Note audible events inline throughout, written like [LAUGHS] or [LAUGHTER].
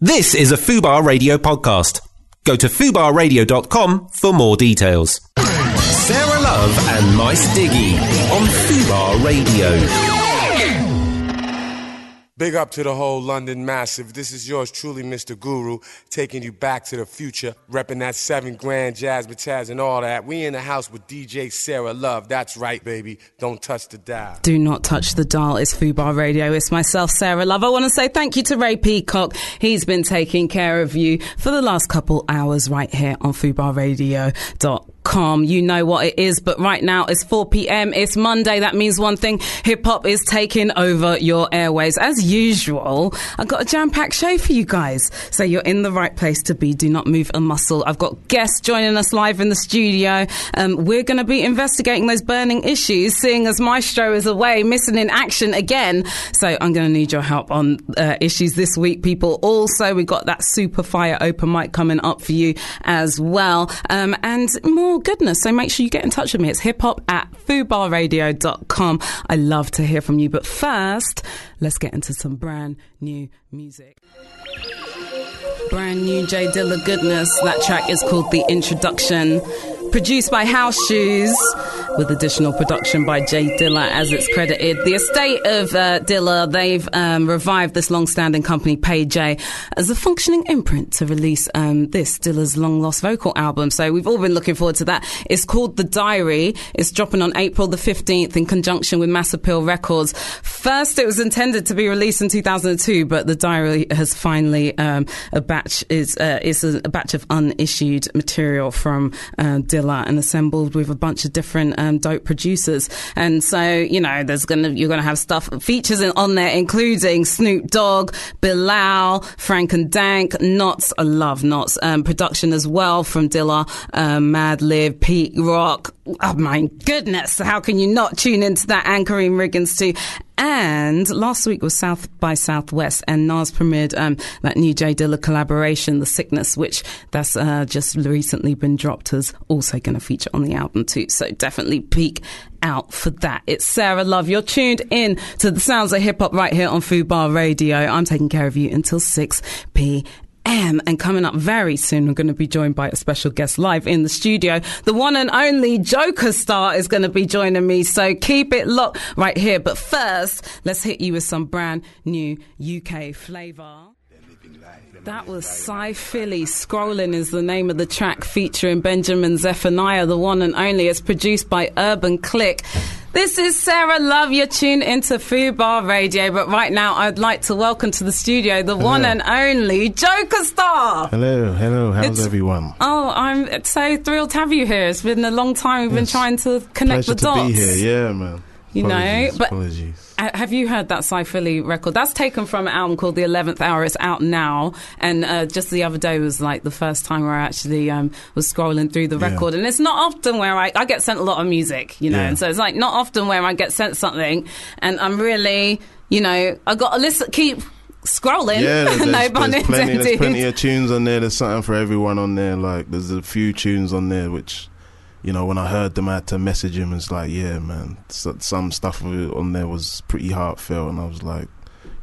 This is a Fubar Radio podcast. Go to fubarradio.com for more details. Sarah Love and Mice Diggy on Fubar Radio. Big up to the whole London Massive. This is yours truly, Mr. Guru, taking you back to the future, repping that seven grand jazz, Taz, and all that. We in the house with DJ Sarah Love. That's right, baby. Don't touch the dial. Do not touch the dial. It's Fubar Radio. It's myself, Sarah Love. I want to say thank you to Ray Peacock. He's been taking care of you for the last couple hours right here on FubarRadio.com calm. You know what it is. But right now it's 4 p.m. It's Monday. That means one thing. Hip hop is taking over your airways. As usual, I've got a jam packed show for you guys. So you're in the right place to be. Do not move a muscle. I've got guests joining us live in the studio. Um, we're going to be investigating those burning issues, seeing as Maestro is away, missing in action again. So I'm going to need your help on uh, issues this week, people. Also, we've got that super fire open mic coming up for you as well. Um, and more Oh, goodness. So make sure you get in touch with me. It's hip hop at fubarradio.com. I love to hear from you. But first, let's get into some brand new music. Brand new J Dilla goodness. That track is called The Introduction. Produced by House Shoes, with additional production by J Dilla as it's credited. The estate of uh, Dilla, they've um, revived this long-standing company, Pay Jay, as a functioning imprint to release um, this Dilla's long-lost vocal album. So we've all been looking forward to that. It's called The Diary. It's dropping on April the 15th in conjunction with Mass Appeal Records. First, it was intended to be released in 2002, but The Diary has finally um, a batch is uh, is a, batch of unissued material from uh, Dilla and assembled with a bunch of different um, dope producers. And so, you know, there's gonna you're gonna have stuff features on there, including Snoop Dogg, Bilal, Frank and Dank, Nottz. I love Nottz. Um, production as well from Dilla, um, Madlib, Pete Rock. Oh my goodness! How can you not tune into that? Anchoring Riggins too. And last week was South by Southwest, and Nas premiered um, that new J Dilla collaboration, The Sickness, which that's uh, just recently been dropped as also going to feature on the album too. So definitely peek out for that. It's Sarah Love. You're tuned in to the sounds of hip hop right here on Fubar Radio. I'm taking care of you until 6 p.m am. And coming up very soon, we're going to be joined by a special guest live in the studio. The one and only Joker Starr is going to be joining me. So keep it locked right here. But first, let's hit you with some brand new UK flavor. That was Cy Philly. Scrolling is the name of the track featuring Benjamin Zephaniah, the one and only. It's produced by Urban Click. This is Sarah Love. You're tuned into Fubar Radio, but right now I'd like to welcome to the studio the hello. one and only Joker Starr. Hello, hello. How's it's, everyone? Oh, I'm so thrilled to have you here. It's been a long time. We've yes. been trying to connect Pleasure the dots. to be here. Yeah, man. You apologies, know, but apologies. Have you heard that Cy Philly record? That's taken from an album called The Eleventh Hour. It's out now, and uh, just the other day was like the first time where I actually um, was scrolling through the record. Yeah. And it's not often where I, I get sent a lot of music, you know, yeah. and so it's like not often where I get sent something, and I'm really, you know, I got to listen, keep scrolling. Yeah, [LAUGHS] there's, no there's, plenty, there's plenty of tunes on there. There's something for everyone on there. Like there's a few tunes on there which you know, when I heard them, I had to message him. It's like, yeah, man, some stuff on there was pretty heartfelt, and I was like,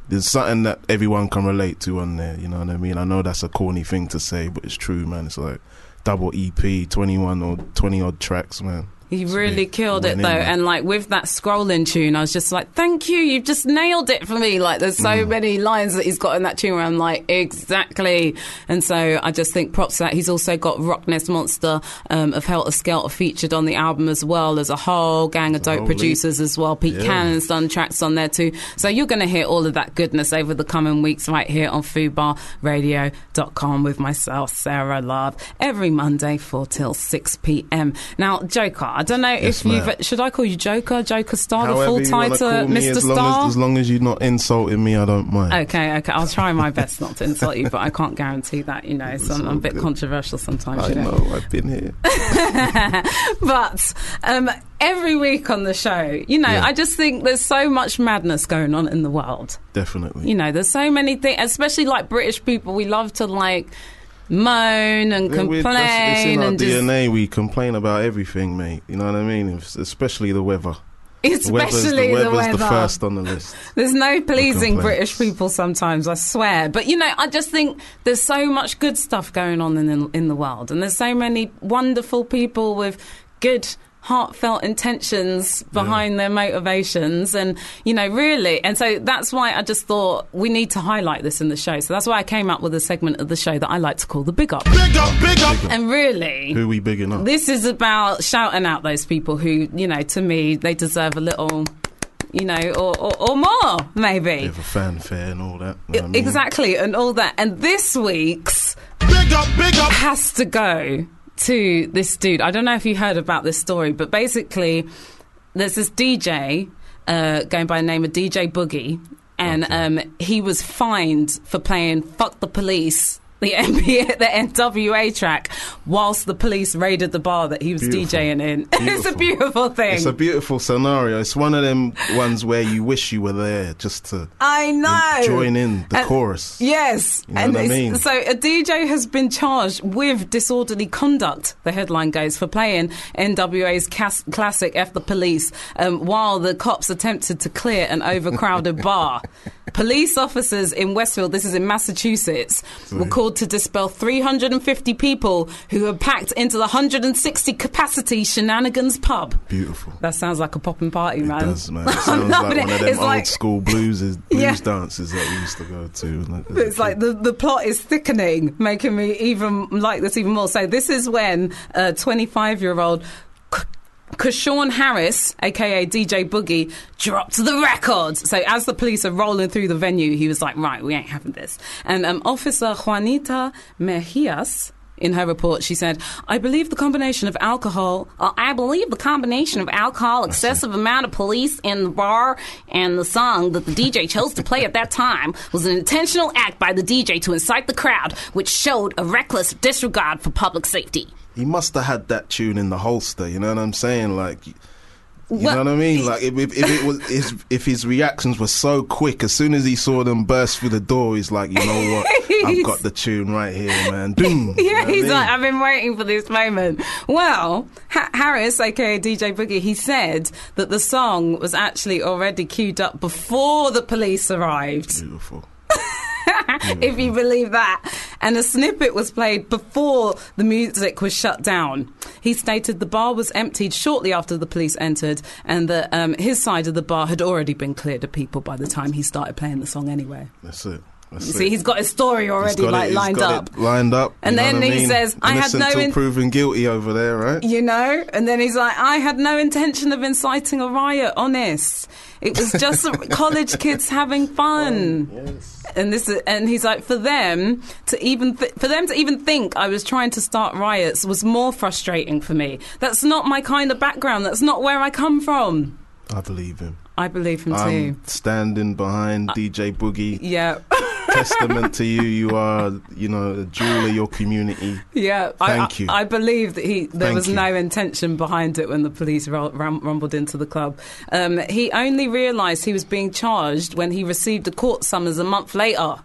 there's something that everyone can relate to on there. You know what I mean? I know that's a corny thing to say, but it's true, man. It's like double EP, 21 or 20 odd tracks, man. He really killed it though, and like with that scrolling tune, I was just like, "Thank you, you've just nailed it for me." Like, there's so mm. many lines that he's got in that tune where I'm like, exactly. And so I just think props to that. He's also got Rockness Monsta um, of Heltah Skeltah featured on the album as well. There's a whole gang of dope Holy. producers as well. Pete yeah. Cannon's done tracks on there too. So you're going to hear all of that goodness over the coming weeks right here on FubarRadio.com with myself, Sarah Love, every Monday 4 till 6 p.m. Now, Joker. I don't know yes, if you should I call you Joker, Joker Starr, However the full title, Mr. As Star. As, as, long as you're not insulting me, I don't mind. Okay, okay, I'll try my best not to insult you, but I can't guarantee that. You know, so I'm, I'm, a bit good. controversial sometimes. I you know? know, I've been here. [LAUGHS] but um, every week on the show, you know, yeah. I just think there's so much madness going on in the world. Definitely. You know, there's so many things, especially like British people. We love to like moan and yeah, complain. It's in our and DNA. We complain about everything, mate. You know what I mean? Especially the weather. Especially the, the, weather's weather. the first on the list. There's no pleasing. British people sometimes, I swear. But you know, I just think there's so much good stuff going on in in the world, and there's so many wonderful people with good. Heartfelt intentions behind their motivations, and you know, really, and so that's why I just thought we need to highlight this in the show. So that's why I came up with a segment of the show that I like to call the Big Up. Big up, big up. And really, Who we bigging up? this is about shouting out those people who, you know, to me, they deserve a little, you know, or, or, or more, maybe. With a fanfare and all that. you know I mean? Exactly, and all that. And this week's Big up, big up. has to go to this dude. I don't know if you heard about this story, but basically, there's this DJ uh, going by the name of DJ Boogie, and um, he was fined for playing "Fuck the Police." The NBA, the NWA track, whilst the police raided the bar that he was Beautiful. DJing in. [LAUGHS] it's a Beautiful. thing. It's a beautiful scenario. It's one of them ones where you wish you were there just to I know. join in the And- chorus. Yes, You know and I mean? so a DJ has been charged with disorderly conduct. The headline goes for playing NWA's cas- classic "F the Police" um, while the cops attempted to clear an overcrowded [LAUGHS] bar. Police officers in Westfield, this is in Massachusetts, were called to dispel 350 people who had packed into the 160 capacity Shenanigans pub. Beautiful. That sounds like a popping party, It man. does, man. [LAUGHS] It sounds like loving one of them It's old like- school blues, [LAUGHS] blues Yeah. dances that we used to go to. It's like the, the plot is thickening, making me even like this even more. So this is when a 25 year old Kashawn Harris, aka DJ Boogie, dropped the record. So as the police are rolling through the venue, he was like, "Right, we ain't having this." And um, Officer Juanita Mejias. In her report, she said, "I believe the combination of alcohol. Uh, I believe the combination of alcohol, excessive amount of police in the bar, and the song that the DJ chose to play at that time was an intentional act by the DJ to incite the crowd, which showed a reckless disregard for public safety." He must have had that tune in the holster. You know what I'm saying? Like, you Well, know what I mean? Like, if, if, if it was his, if his reactions were so quick, as soon as he saw them burst through the door, he's like, you know what? [LAUGHS] I've got the tune right here, man. Doom. [LAUGHS] You know Yeah, I he's mean? like, I've been waiting for this moment. Well, ha- Harris, aka DJ Boogie, he said that the song was actually already queued up before the police arrived, beautiful. [LAUGHS] if you believe that. And a snippet was played before the music was shut down. He stated the bar was emptied shortly after the police entered, and that um, his side of the bar had already been cleared of people by the time he started playing the song anyway. That's it. That's You it. see, he's got his story already it- like he's lined got up. it lined up. And then I he mean? says, I had no in- proven guilty over there, right? you know and then he's like i had no intention of inciting a riot honest it was just [LAUGHS] college kids having fun oh, Yes. and this is, and he's like for them to even th- for them to even think i was trying to start riots was more frustrating for me that's not my kind of background that's not where i come from I believe him. I believe him too I'm standing behind DJ Boogie. yeah [LAUGHS] Testament to you. You are, you know, a jewel of your community. Yeah, Thank I, you. I, I believe that he there Thank was you. no intention behind it when the police rum, rumbled into the club. Um, he only realised he was being charged when he received a court summons a month later,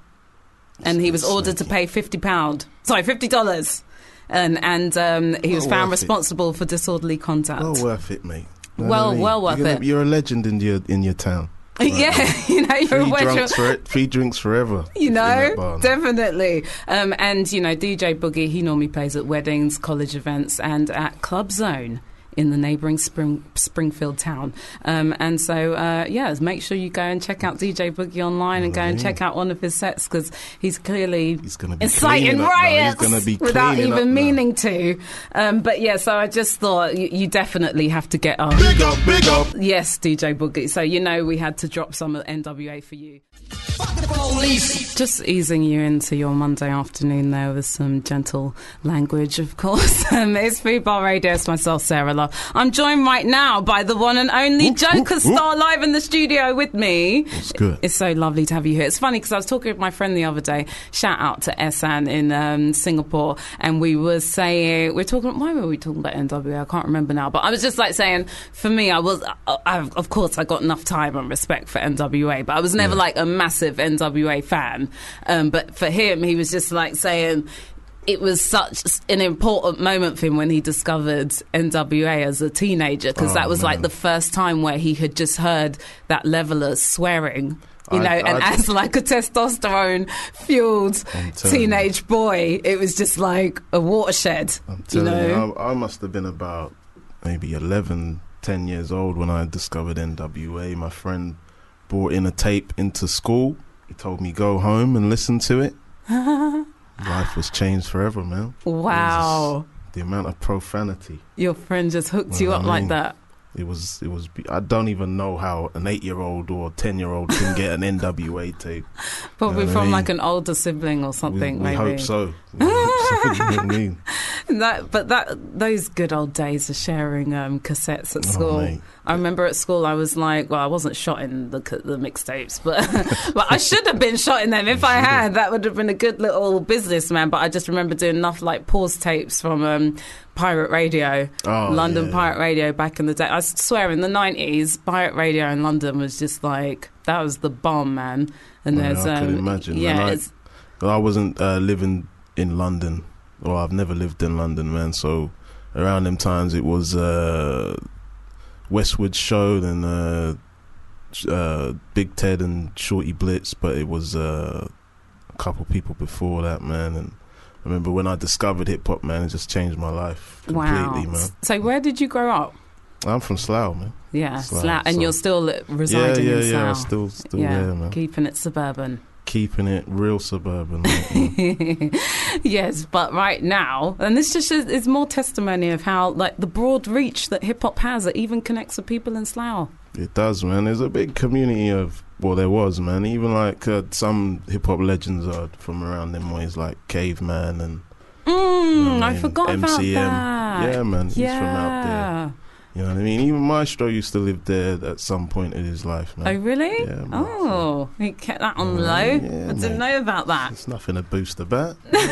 and he was ordered to pay fifty pound. Sorry, fifty dollars. And and um, he was found worth it. responsible for disorderly conduct. Well worth it, mate. Well- I mean? well worth you're it. You're a legend in your in your town. [LAUGHS] yeah, [LAUGHS] you know, you're Free a drinks for it. Free drinks forever. [LAUGHS] You know, definitely. Um, and, you know, DJ Boogie, he normally plays at weddings, college events, and at Club Zone in the neighbouring Spring, Springfield town. Um, and so, uh, yeah, make sure you go and check out DJ Boogie online and go and check out one of his sets because he's clearly He's gonna be inciting cleaning. He's riots gonna be without even meaning to. Um, but yeah, so I just thought you, you definitely have to get on. Big up, big up. Yes, DJ Boogie. So you know we had to drop some of NWA for you. Just easing you into your Monday afternoon there with some gentle language, of course. [LAUGHS] Um, it's Fubar Radio. It's myself, Sarah Love. I'm joined right now by the one and only Joker Starr live in the studio with me. It's good. It's so lovely to have you here. It's funny because I was talking with my friend the other day. Shout out to Esan in um, Singapore, and we were saying we're talking. Why were we talking about NWA? I can't remember now. But I was just like saying, for me, I was, I, I've, of course, I got enough time and respect for NWA, but I was never like a massive NWA fan. Um, but for him, he was just like saying it was such an important moment for him when he discovered NWA as a teenager because Oh, that was like the first time where he had just heard that level of swearing. You I- know, and I- as [LAUGHS] like a testosterone fueled teenage boy, it was just like a watershed. I'm you know, you, I, I must have been about maybe 11, 10 years old when I discovered NWA. My friend brought in a tape into school. He told me go home and listen to it. [LAUGHS] Life was changed forever, man. wow, The amount of profanity. your friend just hooked you up I like that. It was. It was. I don't even know how an eight-year-old or ten-year-old can get an NWA [LAUGHS] tape. Probably what I from mean? like an older sibling or something. we maybe. hope so. We hope so. [LAUGHS] You know I mean? [LAUGHS] That, but that those good old days of sharing um, cassettes at Oh, school. mate. I remember at school I was like, well, I wasn't shot in the the mixtapes, but but I should have been shot in them if I had. That would have been a good little businessman. But I just remember doing enough like pause tapes from um, pirate radio, Oh, London yeah. pirate radio back in the day. I swear in the nineties, pirate radio in London was just like that was the bomb, man. And Yeah, there's I um, could imagine. yeah, I- I wasn't uh, living in London, or I've never lived in London, man. So around them times, it was uh, Westwood Show, then uh, uh, Big Ted and Shorty Blitz, but it was uh, a couple people before that, man. And I remember when I discovered hip hop, man, it just changed my life completely, wow. man. So where did you grow up? I'm from Slough, man. Yeah, Slough, Slough. and so- you're still Yeah, residing yeah, in yeah. Slough. Still, still yeah, there, man. keeping it suburban. Keeping it real suburban. [LAUGHS] man. yes, but right now, and this just is, is more testimony of how like the broad reach that hip hop has. It even connects with people in Slough. It does, man. There's a big community of well, there was, man. Even like uh, some hip hop legends are from around them ways, like Caveman and Mm, you know I mean? forgot about that. Yeah, man. He's yeah. from out there. You know what I mean? Even Maestro used to live there at some point in his life, man. Oh really? Yeah, man. oh, he kept that on Yeah, low. yeah, I didn't mate. know about that. It's nothing to boost about. [LAUGHS] no,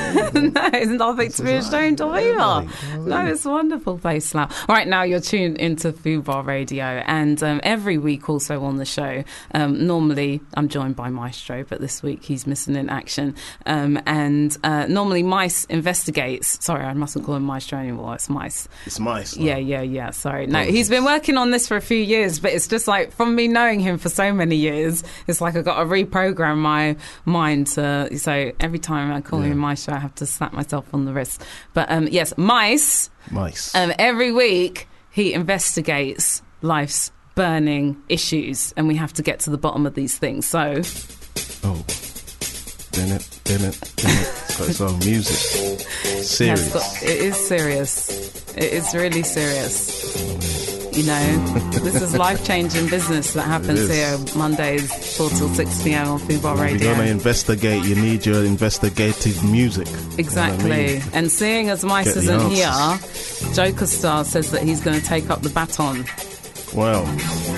it's nothing to be ashamed of either. yeah, mate, you know what I No, it's a wonderful place, Slough. Right now, you're tuned into Fubar Radio, and um, every week also on the show, um, normally I'm joined by Maestro, but this week he's missing in action. Um, and uh, normally Mice investigates. Sorry, I mustn't call him Maestro anymore. It's Mice. It's nice. Yeah, yeah, yeah. Sorry. No, he's been working on this for a few years, but it's just like from me knowing him for so many years, it's like I got to reprogram my mind. To, so every time I call Yeah. him Maestro, I have to slap myself on the wrist. But um, yes, Mice. Mice. Um, every week he investigates life's burning issues, and we have to get to the bottom of these things. So oh. Din it, din it, din it. It's its own music. Serious. Got- it is serious. It is really serious. You know, this is life changing business that happens here here is. Mondays, 4 till 6 pm on Fubar If Radio. you're gonna investigate, you need your investigative music. You know I Exactly. mean? And seeing as Mice Get isn't answers. here, Joker Starr says that he's going to take up the baton. Well,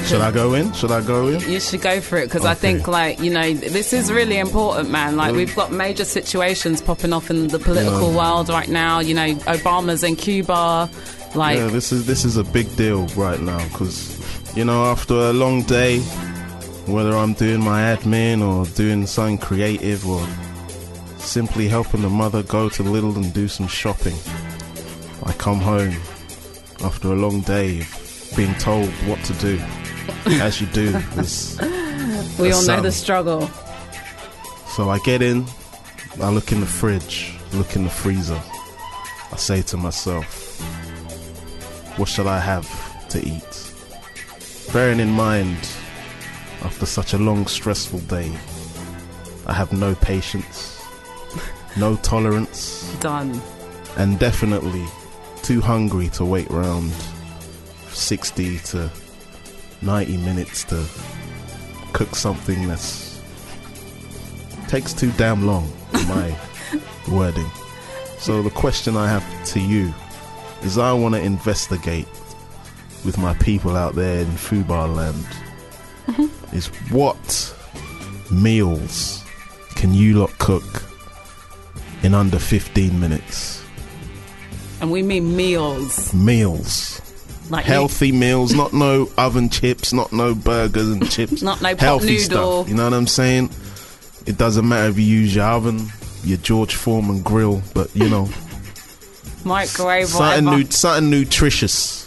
should I go in? Should I go in? You should go for it because I think, like, you know, this is really important, man. Like, we've got major situations popping off in the political Yeah. world right now. You know, Obama's in Cuba. Like, yeah, this is this is a big deal right now because you know after a long day, whether I'm doing my admin or doing something creative or simply helping the mother go to Lidl and do some shopping, I come home after a long day being told what to do, [LAUGHS] as you do. This, we all know the struggle. so I get in, I look in the fridge, look in the freezer. I say to myself, what shall I have to eat? Bearing in mind, after such a long, stressful day, I have no patience, [LAUGHS] no tolerance, Done. and definitely too hungry to wait round 60 to 90 minutes to cook something that's takes too damn long in my [LAUGHS] wording. So the question i have to you is i want to investigate with my people out there in fubar land mm-hmm. is what meals can you lot cook in under 15 minutes? And we mean meals. meals Like healthy meals, not no oven chips, not no burgers and chips. [LAUGHS] Not no healthy stuff. You know what I'm saying? It doesn't matter if you use your oven, your George Foreman grill, but you know, [LAUGHS] Microwave, something nu- something nutritious.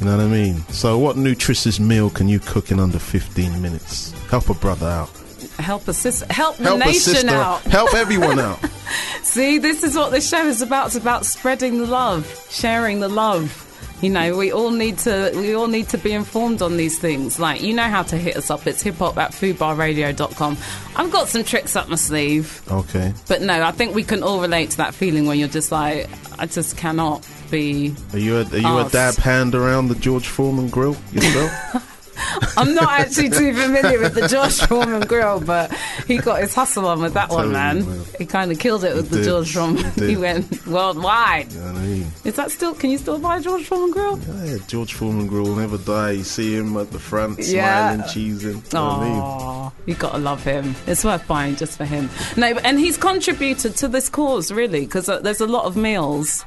You know what I mean? So, what nutritious meal can you cook in under 15 minutes? Help a brother out. help a sister, help the Help nation out. Help everyone out. [LAUGHS] See, this is what this show is about. It's about spreading the love, sharing the love. You know, we all need to we all need to be informed on these things. Like, you know how to hit us up. It's hip hop at fubarradio.com. I've got some tricks up my sleeve. Okay. But no, I think we can all relate to that feeling when you're just like, I just cannot be. Are you a, are you a dab hand around the George Foreman grill yourself? [LAUGHS] [LAUGHS] I'm not actually too familiar with the George Foreman grill, but he got his hustle on with that one, you, man. He kind of killed it with the. George Foreman. He. [LAUGHS] He went worldwide. you know I mean? Is that still? Can you still buy a George Foreman grill? Yeah, George Foreman grill will never die. You see him at the front, Yeah. smiling, cheesing. You what I mean? Oh, you gotta love him. It's worth buying just for him. No, and he's contributed to this cause really because uh, there's a lot of meals.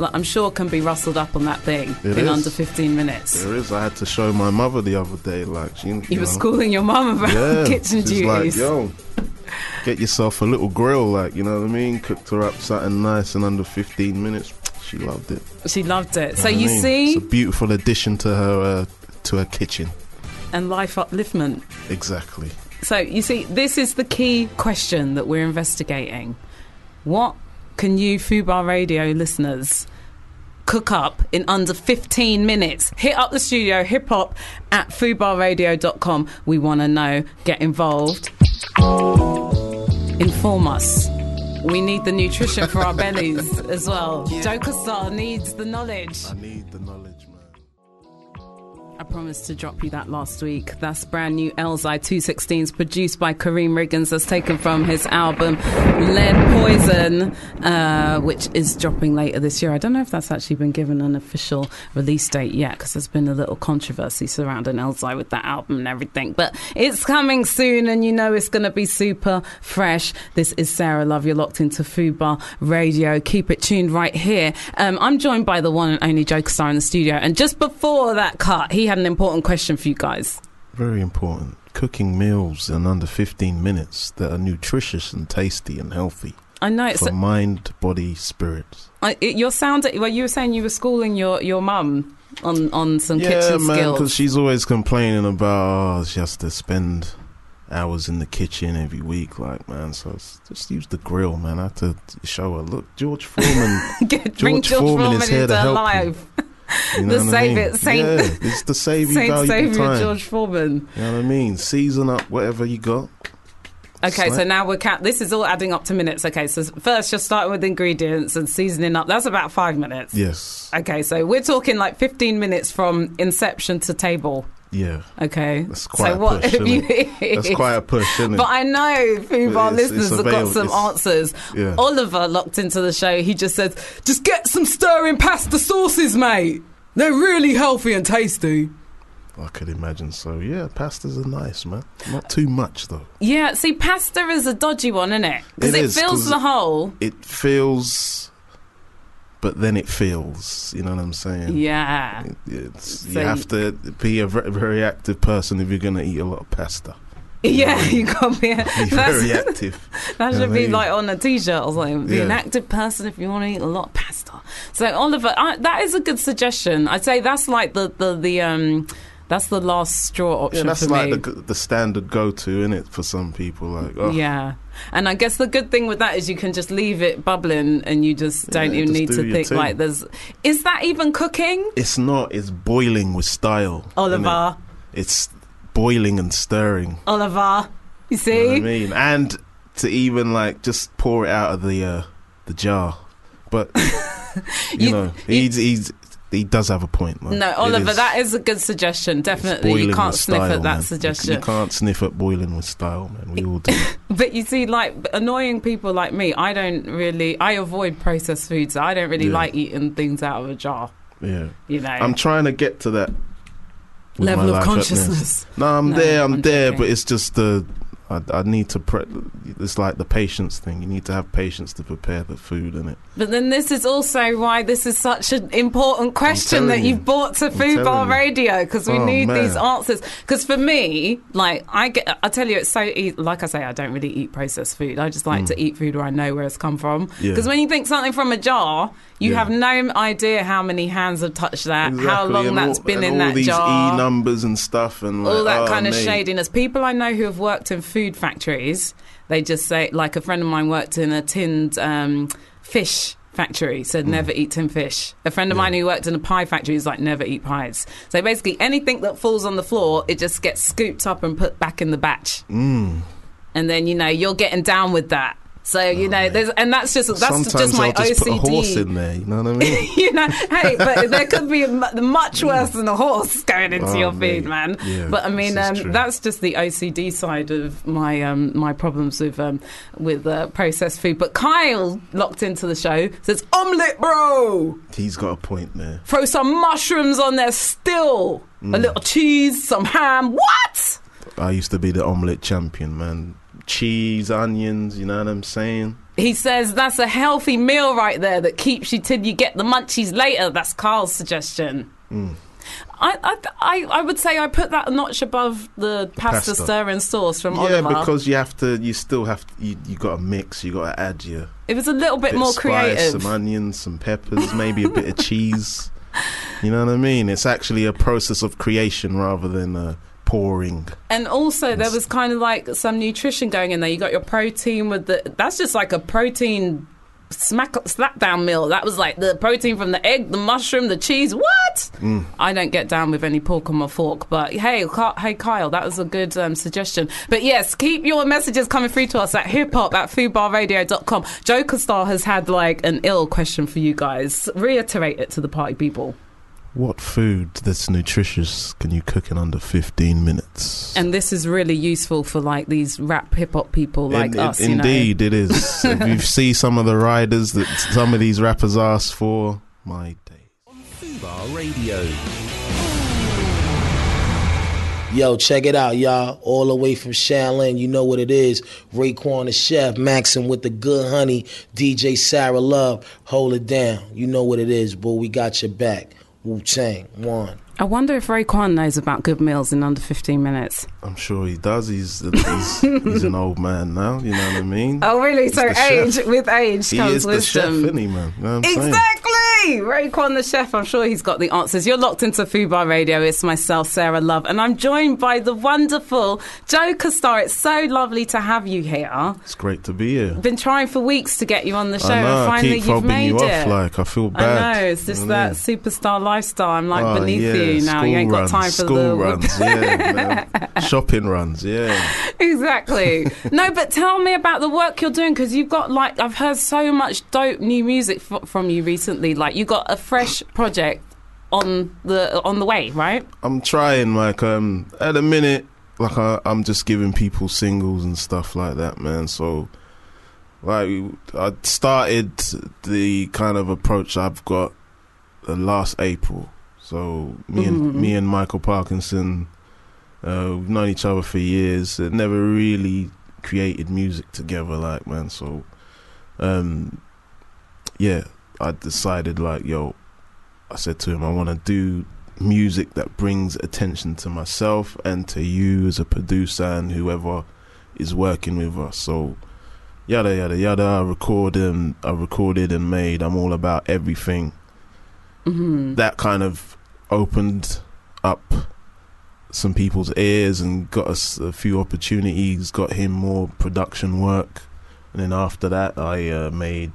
I'm sure can be rustled up on that thing It in is. under 15 minutes. There is. I had to show my mother the other day. Like she, you, You schooling your mum about yeah, [LAUGHS] kitchen she's duties. like, yo, get yourself a little grill. Like you know what I mean? Cooked her up something nice in under 15 minutes. She loved it. She loved it. So you mean? see, it's a beautiful addition to her uh, to her kitchen. and life upliftment. Exactly. So you see, this is the key question that we're investigating. What can you, Fubar Radio listeners, cook up in under 15 minutes? Hit up the studio, hip hop at fubarradio.com. We want to know. Get involved. Inform us. We need the nutrition for our bellies as well. Star needs the knowledge. I need the knowledge. I promised to drop you that last week. That's brand new Elzhi 216s produced by Karriem Riggins. That's taken from his album Lead Poison, uh, which is dropping later this year. I don't know if that's actually been given an official release date yet because there's been a little controversy surrounding Elzhi with that album and everything. But it's coming soon and you know it's going to be super fresh. This is Sarah Love. You're locked into Fubar Radio. Keep it tuned right here. Um, I'm joined by the one and only Joker Starr in the studio. And just before that cut, he had an important question for you guys. Very important. Cooking meals in under 15 minutes that are nutritious and tasty and healthy I know it's. for mind, body, spirits. I, it, your sound. Well, you were saying you were schooling your your mum on on some Yeah, kitchen man, because she's always complaining about oh, she has to spend hours in the kitchen every week. Like, man, so just use the grill, man. I have to show her. Look, George Foreman. [LAUGHS] Get, George George Foreman Foreman is here to help life. You [LAUGHS] [LAUGHS] know The what I save mean? it, Saint- Yeah, it's the save you Saint Saviour time. George Foreman. You know what I mean? Season up whatever you got. Okay, so now we're ca- this is all adding up to minutes. Okay, so first you're starting with ingredients and seasoning up. That's about five minutes. Yes. Okay, so we're talking like 15 minutes from inception to table. Yeah. Okay, That's quite so a what push, have you? [LAUGHS] That's quite a push, isn't it? But I know Fubar It's- it's listeners have got some it's- answers. yeah. Oliver locked into the show. He just says, "Just get some stirring pasta sauces, mate. They're really healthy and tasty." I could imagine so. Yeah, pastas are nice, man. Not uh, too much though. Yeah, see, pasta is a dodgy one, isn't it? Because It it, is, fills the hole. It feels, but then it feels. You know what I'm saying? Yeah. It- It's, you have to be a very, very active person if you're going to eat a lot of pasta. [LAUGHS] Yeah, you got me. [LAUGHS] Be That's, very active. [LAUGHS] that should be what I mean? like on a t-shirt or something. Be an active person if you want to eat a lot of pasta. So Oliver, I, that is a good suggestion. I'd say that's like the the the um. That's the last straw Yeah, option that's for like the, the standard go-to, in it for some people. Like, oh, Yeah. And I guess the good thing with that is you can just leave it bubbling and you just don't Yeah, even just need do to think thing. like there's. Is that even cooking? it's not. It's boiling with style. Oliver. It's boiling and stirring. Oliver. You You know see? what I mean? And to even like just pour it out of the uh, the jar. But [LAUGHS] you, You- know, you- he's he's he does have a point. Like, No, Oliver, is- that is a good suggestion. Definitely. You can't sniff style, at that man. suggestion. You, can't sniff at boiling with style, man. We all do. [LAUGHS] But you see, like annoying people like me, I don't really. I avoid processed foods. I don't really Yeah. like eating things out of a jar. yeah, You know, I'm trying to get to that level of consciousness. No, I'm No, there. I'm, I'm there, joking. but it's just the. I, I need to. Pre- it's like the patience thing. You need to have patience to prepare the food, in it. But then this is also why this is such an important question that you've you. brought to I'm Fubar you. Radio because we Oh, need man. these answers. Because for me, like I get, I tell you, it's so easy. Like I say, I don't really eat processed food. I just like to eat food where I know where it's come from. Mm. Yeah. Because when you think something from a jar, you Yeah. have no idea how many hands have touched that, how long and that's all, been in all that these jar e numbers and stuff, and like, all that oh, kind of mate. shadiness. People I know who have worked in food factories, they just say, like a friend of mine worked in a tinned um, fish factory, said never eat tin fish. A friend of mine who worked in a pie factory is like, never eat pies. So basically, anything that falls on the floor, it just gets scooped up and put back in the batch. Mm. And then, you know, you're getting down with that. So, you know, there's, and that's just, that's Sometimes just my I'll just OCD. put a horse in there. You know what I mean? [LAUGHS] you know, hey, but there could be much worse than a horse going into Oh, your mate. food, man. Yeah, but I mean, um, that's just the OCD side of my um, my problems with um, with uh, processed food. But Kyle locked into the show says omelette, bro. He's got a point there. Throw some mushrooms on there, still a Mm. little cheese, some ham. What? I used to be the omelette champion, man. Cheese, onions, you know what I'm saying? He says that's a healthy meal right there that keeps you till you get the munchies later. That's Carl's suggestion. Mm. I, I, I, would say I put that a notch above the pasta, pasta. stir and sauce from yeah, Oliver. because you have to. You still have. To, you you got to mix. You got to add your it was a little bit, bit more spice, creative. some onions, some peppers, maybe a bit of cheese. [LAUGHS] You know what I mean? It's actually a process of creation rather than uh, pouring. And also, there was kind of like some nutrition going in there. You got your protein with the. That's just like a protein smack slap down meal. That was like the protein from the egg, the mushroom, the cheese. What? Mm. I don't get down with any pork on my fork. But hey, hey, Kyle, that was a good um, suggestion. But yes, keep your messages coming through to us at hip hop at fubarradio.com. Joker Starr has had like an ill question for you guys. Reiterate it to the party people. What food that's nutritious can you cook in under 15 minutes? And this is really useful for like these rap hip hop people like In- us. in- you know? indeed, it is. [LAUGHS] if you see some of the riders that some of these rappers ask for, my day. Fubar Radio. Yo, check it out, y'all. All the way from Shaolin, you know what it is. Raekwon the chef, Maxim with the good honey, DJ Sarah Love. Hold it down. You know what it is, boy. We got your back. Wu Tang, one. I wonder if Raekwon knows about good meals in under 15 minutes. I'm sure he does. He's he's, he's an old man now. You know what I mean? Oh, really? He's so the chef. age, with age he comes is the chef, wisdom. isn't he, man? You know I'm saying? Exactly! Raekwon the chef, I'm sure he's got the answers. You're locked into Fubar Radio. It's myself, Sarah Love, and I'm joined by the wonderful Joker Starr. It's so lovely to have you here. It's great to be here. Been trying for weeks to get you on the show, I know. and I finally keep you've made you it. off. Like I feel bad. I know, it's just You that know? superstar lifestyle. I'm like Oh, beneath yeah, you now. You school ain't got runs, time for school the runs. Yeah, [LAUGHS] shopping runs. Yeah. exactly. [LAUGHS] no, but tell me about the work you're doing because you've got like I've heard so much dope new music f- from you recently. Like you got a fresh project on the on the way, right? I'm trying. Like um, at the minute, like I, I'm just giving people singles and stuff like that, man. So. Like I started the kind of approach I've got last April. So me and Mhm. me and Michael Parkinson, uh, we've known each other for years. Uh, never really created music together, like man. So, um, yeah, I decided like, yo, I said to him, I want to do music that brings attention to myself and to you as a producer and whoever is working with us. So, yada yada yada. I recorded, and I recorded and made. I'm all about everything Mm-hmm. that kind of opened up some people's ears and got us a few opportunities, got him more production work. And then after that, I uh, made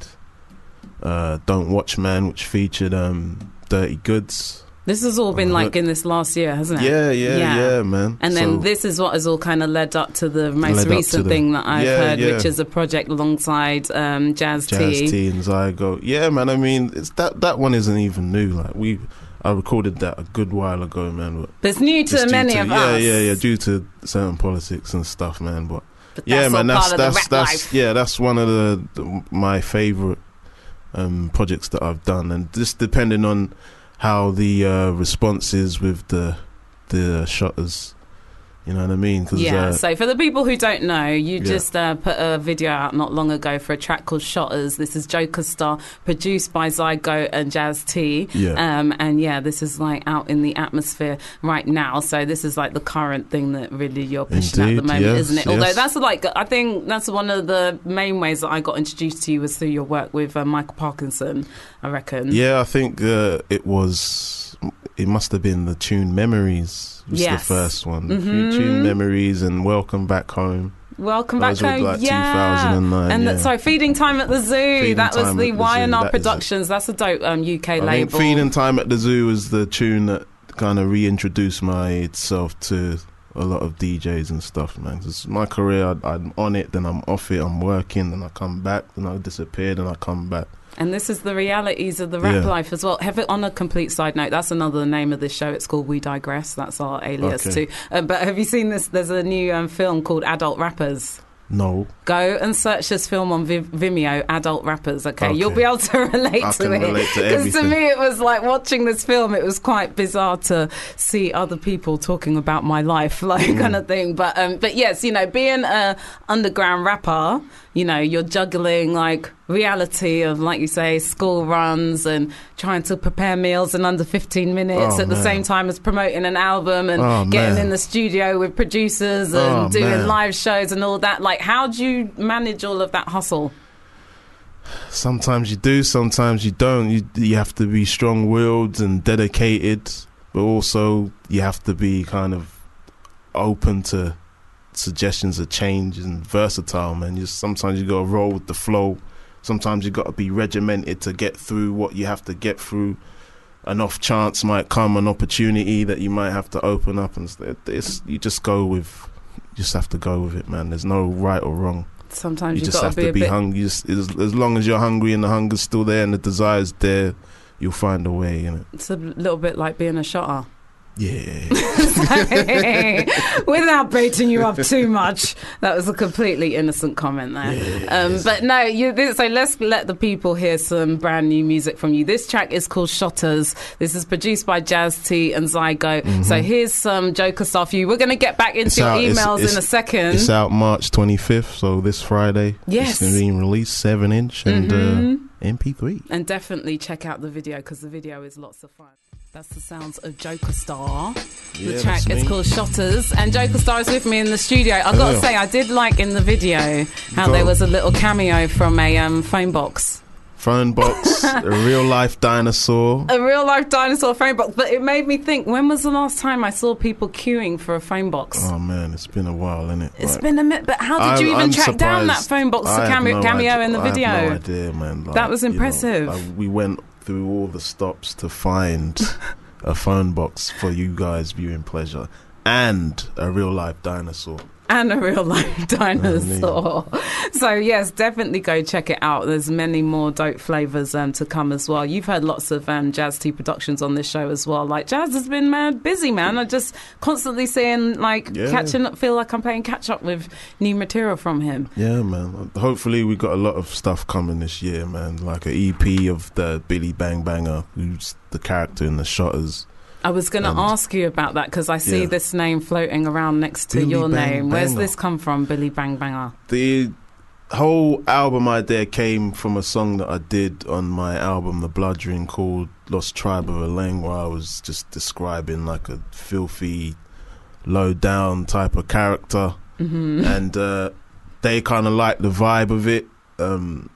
uh, Don't Watch Man, which featured um, Dirty Goods. This has all been like in this last year, hasn't it? Yeah, yeah, Yeah. yeah, man. And then So- this is what has all kind of led up to the most Led up to recent the- thing that I've Yeah, heard, yeah. which is a project alongside um, Jazz, Jazz T. T and Zygo. Yeah, man. I mean, it's that that one isn't even new. Like we, I recorded that a good while ago, man. But But it's new to due many to- of yeah, us. yeah, yeah, yeah. due to certain politics and stuff, man. But But yeah, man, that's that's of the rap that's yeah, that's one of the, the my favorite um, projects that I've done, and just depending on how the uh, response is with the the Shotters, You know what I mean? 'Cause, Yeah. uh, so for the people who don't know, you Yeah. just uh, put a video out not long ago for a track called Shotters. This is Joker Starr, produced by Zygo and Jazz T. Yeah. Um, and yeah, this is like out in the atmosphere right now. So this is like the current thing that really you're pushing at the moment, yes, isn't it? Although yes. that's like I think that's one of the main ways that I got introduced to you was through your work with uh, Michael Parkinson. I reckon. Yeah, I think uh, it was. It must have been the tune "Memories." Was Yes. the first one. Mhm. Tune "Memories" and "Welcome Back Home." Welcome back Those home. like yeah. 2009, And the- sorry, Feeding Time at the Zoo. Feeding that was the at the Zoo, YNR that. Productions. That's a dope um, UK I label. "Feeding Time at the Zoo" was the tune that kind of reintroduced myself to a lot of DJs and stuff, man. 'Cause my career, I, I'm on it, then I'm off it, I'm working, then I come back, then I disappear, then I come back. And this is the realities of the rap Yeah. life as well. Have it on a complete side note. That's another name of this show. It's called We Digress. That's our alias Okay. too. Um, but have you seen this? There's a new um, film called Adult Rappers. No, Go and search this film on Vimeo, Adult Rappers. Okay, Okay. you'll be able to [LAUGHS] relate I to can it. relate to to me, it was like watching this film. It was quite bizarre to see other people talking about my life, [LAUGHS] like Mm. kind of thing. But um, but yes, you know, being a underground rapper, you know, you're juggling like reality of like you say school runs and trying to prepare meals in under 15 minutes Oh, at the same time as promoting an album and Oh, getting man. in the studio with producers and Oh, doing man. live shows and all that like how do you manage all of that hustle sometimes you do, sometimes you don't. You you have to be strong willed and dedicated, but also you have to be kind of open to suggestions of change and versatile. Man, you sometimes you got to roll with the flow. Sometimes you got to be regimented to get through what you have to get through. An off chance might come, an opportunity that you might have to open up, and it's, you just go with. You just have to go with it, man. There's no right or wrong sometimes you just have to be hungry. Just, as, as long as you're hungry and the hunger's still there and the desire's there, you'll find a way. You know. it's a little bit like being a shotter Yeah. [LAUGHS] without baiting you up too much that was a completely innocent comment there um, but no you so let's let the people hear some brand new music from you this track is called shotters this is produced by jazz t and zygo so here's some joker stuff you we're going to get back into Mm-hmm. It's your out- it's- emails it's- in a second it's out March 25th, so this Friday. Yes. It's being released, 7 inch and Mhm. uh, MP3. And definitely check out the video because the video is lots of fun. That's the sounds of Joker Starr. The Yeah, track that's is called Shotters, and Joker Starr is with me in the studio. I've got to say, I did like in the video how there was a little cameo from a um, phone box, Phone box, a [LAUGHS] real life dinosaur. a real life dinosaur phone box. But it made me think: when was the last time I saw people queuing for a phone box? Oh man, it's been a while, isn't it? It's been a minute, but how did you even track down that phone box to cameo, cameo in the video? I have no idea, man. Like, That was you know, impressive. like, we went through all the stops to find [LAUGHS] a phone box for you guys viewing pleasure and a real life dinosaur. And a real life [LAUGHS] dinosaur. So yes, definitely go check it out. There's many more dope flavors um, to come as well. You've heard lots of um, Jazz T productions on this show as well. Like Jazz has been mad busy, man. I just constantly seeing like Yeah. catching up. Feel like I'm playing catch up with new material from him. Yeah, man. Hopefully, we got a lot of stuff coming this year, man. Like an EP of the Billy Bang Banger, who's the character in the Shotters. I was going to ask you about that because I see Yeah. this name floating around next to Billy your Bang name. Where's this come from, Billy Bang Banger? The whole album idea came from a song that I did on my album, The Blood Ring, called Lost Tribe of a Elaine, where I was just describing like a filthy, low down type of character. hmm and uh, they kind of like the vibe of it. Um,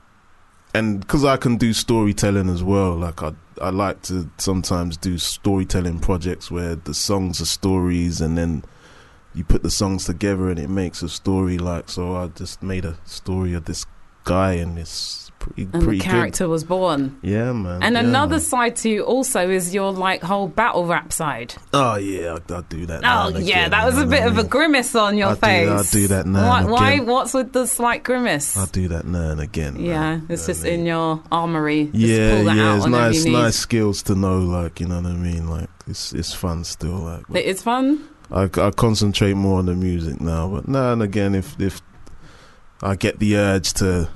and because I can do storytelling as well, like I I like to sometimes do storytelling projects where the songs are stories, and then you put the songs together and it makes a story. Like so, I just made a story of this guy, and it's pretty And the character was born. Yeah, man. And yeah, another man. side to you also is your like whole battle rap side. Oh yeah, I, I do that. now Oh yeah, again, that was a bit of a grimace on your I do- face. I do that now Why? why what's with the slight grimace? I do that now and again. yeah, You it's just mean? in your armory. Just yeah, pull that yeah, it's nice, nice skills to know. Like you know what I mean. Like it's it's fun still. Like but It is fun. I, I concentrate more on the music now. But now and again, if if I get the urge to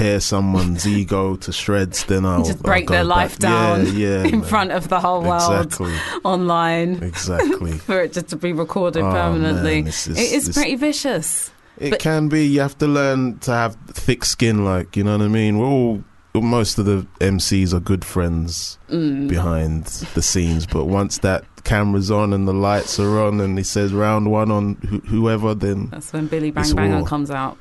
tear someone's [LAUGHS] ego to shreds, then I'll just break I'll their life back. down yeah, yeah, in man. front of the whole world Exactly, online exactly. [LAUGHS] for it just to be recorded Oh, permanently. man, is- it is this- pretty vicious. It But- can be. You have to learn to have thick skin, like you know what I mean. We're all most of the MCs are good friends Mm. behind the scenes, but once that camera's on and the lights are on, and he says round one on wh- whoever, then That's when Billy Bang Banger comes out.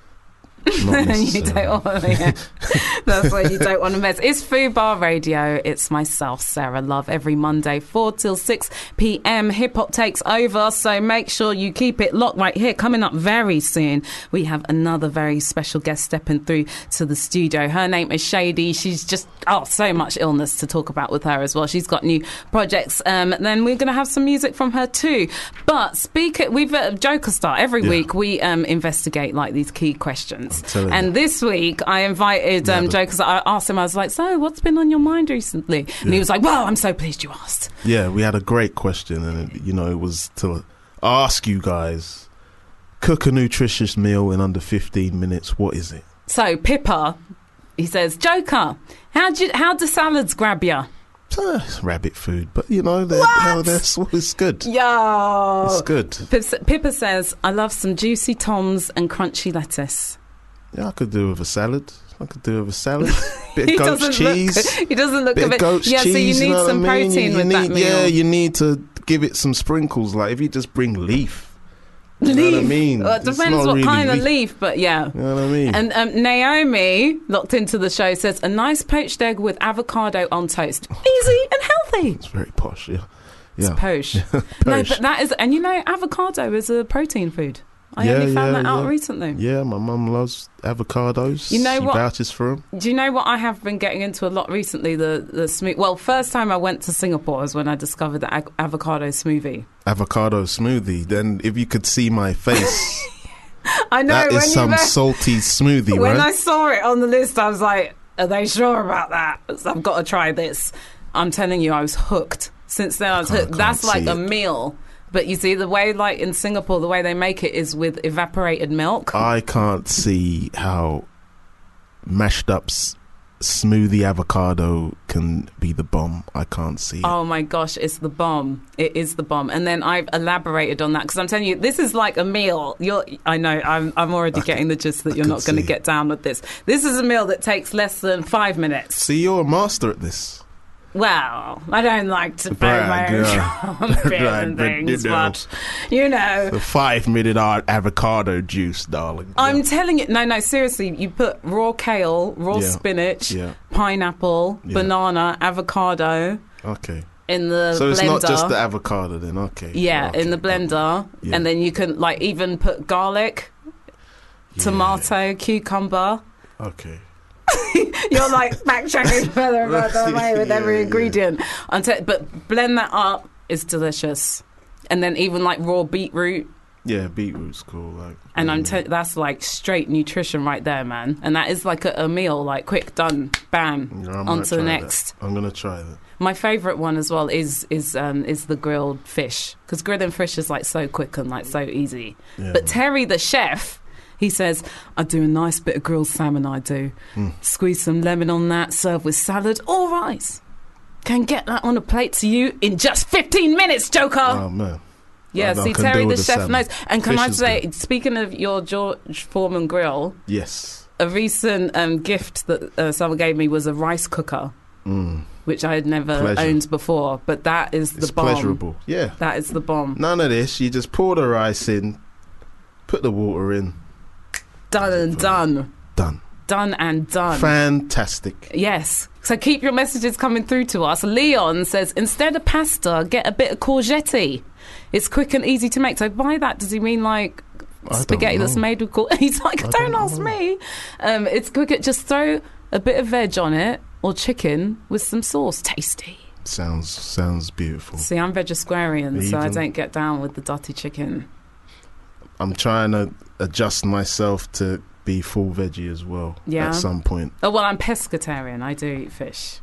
[LAUGHS] you don't want to, yeah. [LAUGHS] That's why you don't want to mess. It's Fubar Radio. It's myself, Sarah Love, every Monday, 4 till 6 p.m. Hip hop takes over, so make sure you keep it locked right here. Coming up very soon, we have another very special guest stepping through to the studio. Her name is Shay D. She's just, oh, so much illness to talk about with her as well. She's got new projects. Um, then we're going to have some music from her too. But speak it, we've uh, Joker Starr. Every Yeah. week we um, investigate like these key questions. And this week, I invited um, Joe because I asked him, I was like, So, what's been on your mind recently? And he was like, Well, I'm so pleased you asked. Yeah, we had a great question, and it, you know, it was to ask you guys: cook a nutritious meal in under fifteen minutes. What is it? So, Pippa, he says, Joker, how do, you, how do salads grab you? Uh, it's rabbit food, but you know, they're, it's good. Yeah. It's good. Pip- Pippa says, I love some juicy toms and crunchy lettuce. Yeah, I could do with a salad. I could do with a salad. [LAUGHS] Bit of goat's cheese. Look, [LAUGHS] he doesn't look bit a of bit. yeah, cheese. so you need know some I mean? protein You with need, that meal. Yeah, you need to give it some sprinkles. Like if you just bring leaf. You know what I mean? Well, it depends what really kind of leaf. leaf, but yeah. You know what I mean? And um, Naomi, locked into the show, says a nice poached egg with avocado on toast. Easy and healthy. it's very posh. Yeah, It's yeah. posh. [LAUGHS] No, but that is, and you know, avocado is a protein food. I Yeah, only found yeah, that out yeah. recently. Yeah, my mum loves avocados. You know she what? vouches for them. Do you know what I have been getting into a lot recently? The the smooth. Well, first time I went to Singapore was when I discovered the ag- avocado smoothie. Avocado smoothie. Then, if you could see my face, [LAUGHS] I know that when is some salty smoothie, [LAUGHS] when right? I saw it on the list, I was like, "Are they sure about that?" So I've got to try this. I'm telling you, I was hooked. Since then, I was oh, can't- hooked. That's like see a it. meal. But you see, the way, like in Singapore, the way they make it is with evaporated milk. I can't see how mashed up s- smoothie avocado can be the bomb. I can't see. it. Oh my gosh, it's the bomb. It is the bomb. And then I've elaborated on that because I'm telling you, this is like a meal. You're, I know, I'm, I'm already getting the gist that I you're not going to get down with this. This is a meal that takes less than five minutes. See, you're a master at this. Well, I don't like to bang my Brag, own yeah. Brag, and but you things, know. but you know. The five minute a- avocado juice, darling. I'm Yeah. telling you, no, no, seriously. You put raw kale, raw Yeah. spinach, pineapple, banana, avocado Okay. in the So it's blender. not just the avocado then. Okay. Yeah, Okay. in the blender, and then you can like even put garlic, tomato, cucumber. Okay. [LAUGHS] You're like backtracking [LAUGHS] further and further away with every Yeah, yeah. ingredient. Until, but blend that up is delicious, and then even like raw beetroot. Yeah, beetroot's cool. Like, And I'm mm. te- that's like straight nutrition right there, man. And that is like a, a meal, like quick, done, bam, Yeah, on to the try that. next. I'm gonna try that. My favourite one as well is is um, is the grilled fish because grilling fish is like so quick and like so easy. Yeah, But man. Terry, the chef, he says, I do a nice bit of grilled salmon, I do. Mm. Squeeze some lemon on that, serve with salad or rice. Can get that on a plate to you in just 15 minutes, Joker. oh man. yeah, see, Terry, the the chef, salmon. knows. And can Fish I say, good. speaking of your George Foreman grill, Yes. a recent um, gift that uh, someone gave me was a rice cooker, Mm. which I had never Pleasure. owned before. But that is the It's bomb. pleasurable. Yeah. That is the bomb. None of this. You just pour the rice in, put the water in, Done and done. done. Done and done. Fantastic. Yes. So keep your messages coming through to us. Leon says instead of pasta, get a bit of courgette. It's quick and easy to make. So by that, does he mean like spaghetti that's made with courgette? [LAUGHS] He's like, don't, don't ask know. me. Um, it's quick. Just throw a bit of veg on it or chicken with some sauce. Tasty. Sounds sounds beautiful. See, I'm vegetarian, so I don't get down with the dirty chicken. I'm trying to adjust myself to be full veggie as well. Yeah. At some point. Oh well, I'm pescatarian. I do eat fish.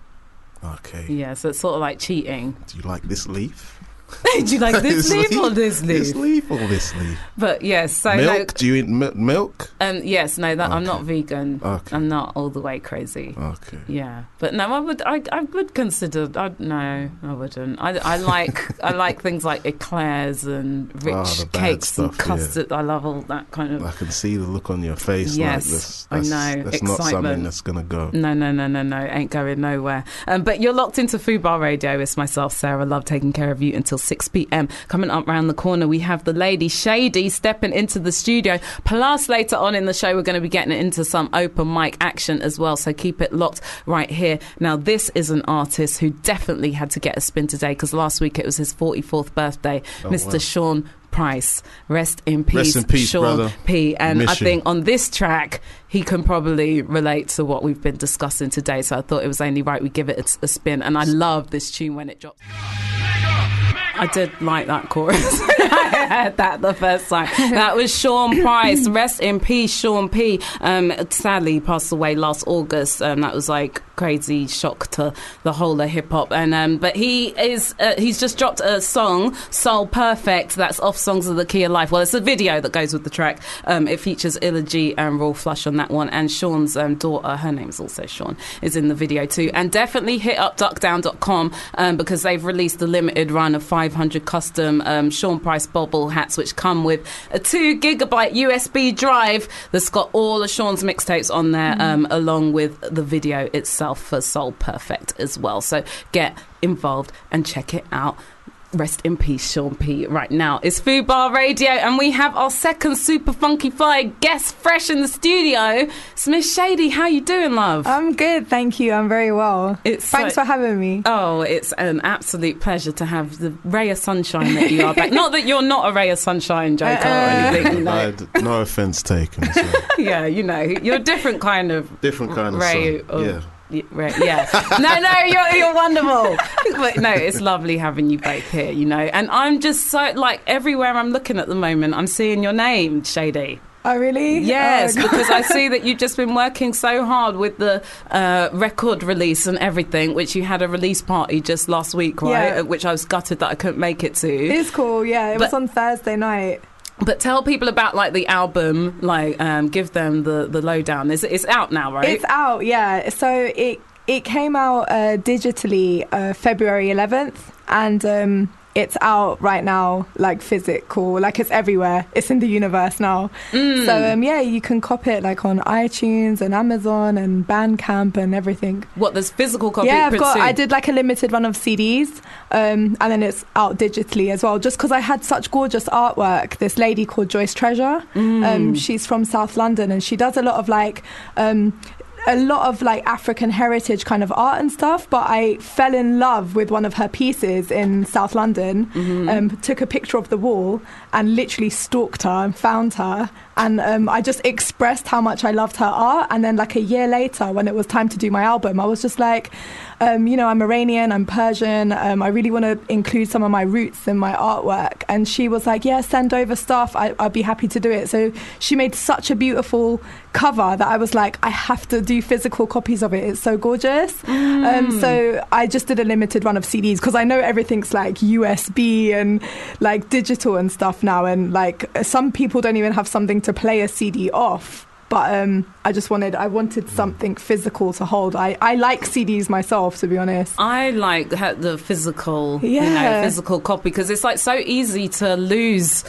Okay. Yeah, so it's sort of like cheating. Do you like this leaf? [LAUGHS] Do you like this leaf or this leaf? This leaf or this leaf? But yes, so milk? no, Do you eat mi- milk? um, yes, no, that I'm not vegan. Okay. I'm not all the way crazy. Okay. Yeah, but no, I would, I, I would consider. I, no, I wouldn't. I, I like, I like things like eclairs and rich Ah, the bad cakes stuff, and yeah. custard. I love all that kind of. I can see the look on your face. Yes, like this, I know. That's not something that's gonna go. No, no, no, no, no. Ain't going nowhere. Um, but you're locked into Fubar Radio. It's myself, Sarah Love, taking care of you until 6 p.m. Coming up round the corner, we have the lady Shay D stepping into the studio. Plus, later on in the show, we're going to be getting into some open mic action as well. So keep it locked right here. Now, this is an artist who definitely had to get a spin today because last week it was his 44th birthday. Oh, Mr. wow. Sean Price. Rest in peace, Rest in peace, Sean brother. P. And I think on this track, he can probably relate to what we've been discussing today. So I thought it was only right we give it a, a spin. And I love this tune when it drops. I did like that chorus. [LAUGHS] I heard that the first time. That was Sean Price. Rest in peace, Sean P. Um, sadly, passed away last August. Um, that was like crazy shock to the whole of hip hop. And um, but he is uh, he's just dropped a song, Soul Perfect. That's off Songs of the Key of Life. Well, it's a video that goes with the track. Um, it features Illa G and Raw Flush on that one, and Sean's um, daughter, her name's also Sean, is in the video too. And definitely hit up duckdown.com um, because they've released a limited run of 500 custom um, Sean Price bobble hats, which come with a two gigabyte USB drive that's got all of Sean's mixtapes on there, um, along with the video itself for Soul Perfect as well. So get involved and check it out. Rest in peace, Sean P. Right now, it's Fubar Radio, and we have our second super funky fire guest fresh in the studio. Smith Shay D, how you doing, love? I'm good, thank you. I'm very well. It's Thanks so- for having me. Oh, it's an absolute pleasure to have the ray of sunshine that you are back. not that you're not a ray of sunshine, Joker, uh-uh. or anything. You know. I d- no offense taken. So. [LAUGHS] yeah, you know, you're a different kind of Different kind of ray. sun. of- Yeah. Ray- yeah. [LAUGHS] No, no, you're, you're wonderful. But no, it's lovely having you both here, you know. And I'm just so, like, everywhere I'm looking at the moment, I'm seeing your name, Shay D. Oh, really? Yes, Oh, [LAUGHS] because I see that you've just been working so hard with the uh, record release and everything, which you had a release party just last week, right? Yeah. Which I was gutted that I couldn't make it to. It's cool, yeah. It was on Thursday night. But tell people about like the album, like um, give them the the lowdown. Is it's out now, right? It's out, yeah. So it it came out uh, digitally uh, February 11th, and um, it's out right now, like physical, like it's everywhere. It's in the universe now. Mm. So um, yeah, you can cop it like on iTunes and Amazon and Bandcamp and everything. what there's physical copy. yeah, I've got. soon? I did like a limited run of CDs, um, and then it's out digitally as well. Just because I had such gorgeous artwork. This lady called Joyce Treasure. Mm. Um, she's from South London, and she does a lot of like. A lot of like African heritage kind of art and stuff, but I fell in love with one of her pieces in South London. Mm-hmm. Um, took a picture of the wall and literally stalked her and found her. And um, I just expressed how much I loved her art. And then, like a year later, when it was time to do my album, I was just like, um, you know, I'm Iranian, I'm Persian. Um, I really want to include some of my roots in my artwork. And she was like, yeah, send over stuff. I, I'd be happy to do it. So she made such a beautiful cover that I was like, I have to do physical copies of it. It's so gorgeous. Um, so I just did a limited run of CDs because I know everything's like USB and like digital and stuff now. And like some people don't even have something to play a CD off. But um, I just wanted, I wanted something physical to hold. I, I like CDs myself, to be honest. I like the physical, you know, Yeah. physical copy because it's like so easy to lose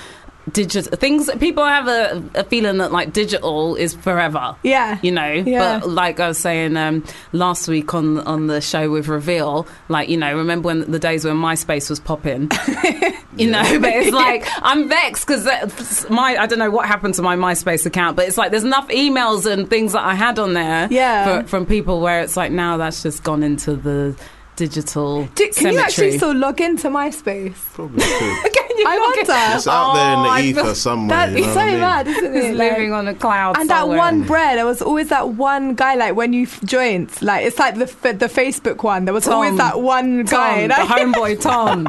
digital things. People have a, a feeling that like digital is forever. Yeah. you know. Yeah. But like I was saying um, last week on on the show with Reveal, like you know, remember when the days when MySpace was popping, [LAUGHS] you know. But it's [LAUGHS] like I'm vexed because my I don't know what happened to my MySpace account, but it's like there's enough emails and things that I had on there, Yeah. for, from people where it's like now that's just gone into the digital Do, can cemetery. you actually still log into MySpace? Probably [LAUGHS] could. Can you I wonder. It's out there in Oh, the I ether feel- somewhere. That you is know so I mean? mad, isn't It's it? Like- living on a cloud and that one bread, there was always that one guy. Like when you joined, like it's like the the Facebook one. There was Tom. always that one guy. Tom, that- the [LAUGHS] homeboy Tom.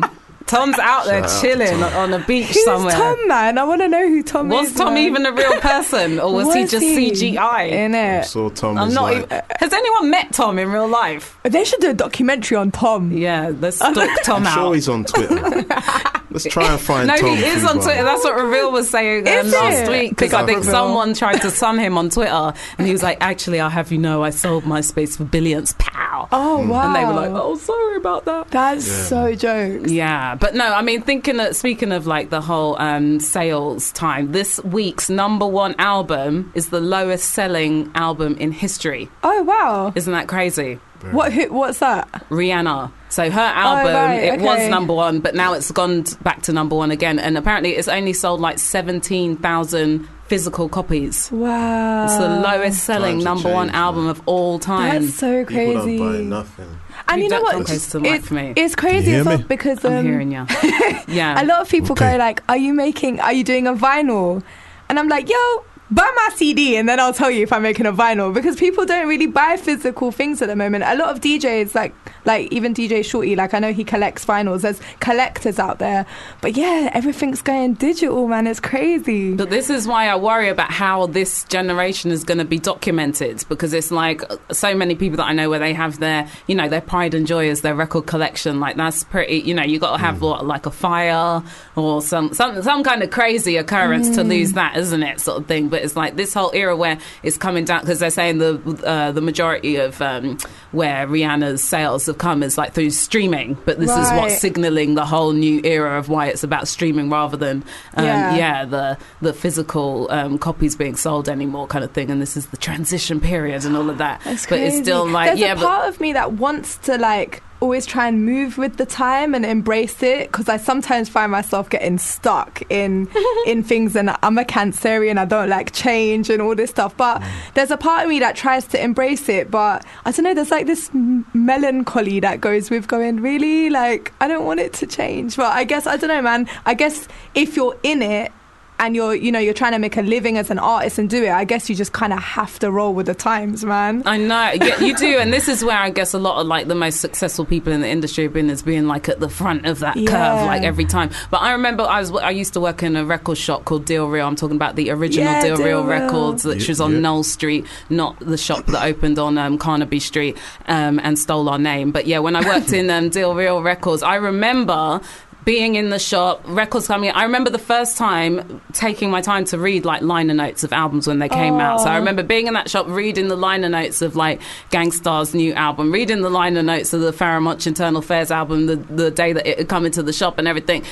Tom's out there Shout out chilling Tom. on a beach Who's somewhere. Tom, man? I want to know who Tom Was is. Was Tom man. even a real person, or was, he Was just CGI? In it. saw Tom I'm as not. like, even, has anyone met Tom in real life? They should do a documentary on Tom. Yeah, let's [LAUGHS] stalk Tom out. I'm out. sure he's on Twitter. [LAUGHS] Let's try and find no, Tom. he is on Twitter. That's what Reveal was saying um, last it? week because I think Reveal. someone tried to sun him on Twitter, and he was like, "Actually, I'll have you know, I sold my space for billions, pow." Oh wow! And they were like, "Oh, sorry about that." That's so jokes. Yeah, but no, I mean, thinking of, speaking of like the whole um, sales time, this week's number one album is the lowest selling album in history. Oh wow! Isn't that crazy? What? Who, what's that? Rihanna. So her album, right, it was number one, but now it's gone back to number one again. And apparently, it's only sold like seventeen thousand physical copies. Wow! It's the lowest selling Times have number one album man. of all time. That's so People don't crazy. buy nothing. And You you know what? come close to the mic It's, for me. it's crazy hear as well me? because I'm um, hearing you. [LAUGHS] Yeah. a lot of people Okay. go like, "Are you making? Are you doing a vinyl?" And I'm like, "Yo." Buy my CD and then I'll tell you if I'm making a vinyl because people don't really buy physical things at the moment. A lot of DJs, like like even DJ Shorty, like I know he collects vinyls. There's collectors out there, but yeah, everything's going digital, man. It's crazy. But this is why I worry about how this generation is going to be documented because it's like uh, so many people that I know where they have their, you know, their pride and joy is their record collection. Like that's pretty, you know, you got to have what, like a fire or some some some kind of crazy occurrence to lose that, isn't it? Sort of thing. But it's like this whole era where it's coming down because they're saying the uh, the majority of um, where Rihanna's sales have come is like through streaming. But this is Right. what's signaling the whole new era of why it's about streaming rather than um, Yeah. yeah the the physical um, copies being sold anymore kind of thing and this is the transition period and all of that but it's still like There's yeah a part of me that wants to like always try and move with the time and embrace it because I sometimes find myself getting stuck in [LAUGHS] in things and I'm a Cancerian I don't like change and all this stuff. But mm. there's a part of me that tries to embrace it but I don't know there's like this melancholy that goes with going really? Like I don't want it to change. But I guess I don't know man. I guess if you're in it and you're you know you're trying to make a living as an artist and do it i guess you just kind of have to roll with the times man I know, [LAUGHS] yeah, you do, and this is where I guess a lot of like the most successful people in the industry have been as being like at the front of that Yeah. curve, like every time. But I remember I was I used to work in a record shop called Deal Real. I'm talking about the original Yeah, Deal, Deal Real Real. Records, which Yeah, was on yeah. Knoll Street, not the shop that opened on um, Carnaby Street um, and stole our name. But yeah, when I worked [LAUGHS] in um, Deal Real Records, I remember being in the shop, records coming. I remember the first time taking my time to read like liner notes of albums when they came out. So I remember being in that shop, reading the liner notes of like Gang Starr's new album, reading the liner notes of the Pharoahe Monch Internal Affairs album the, the day that it had come into the shop and everything.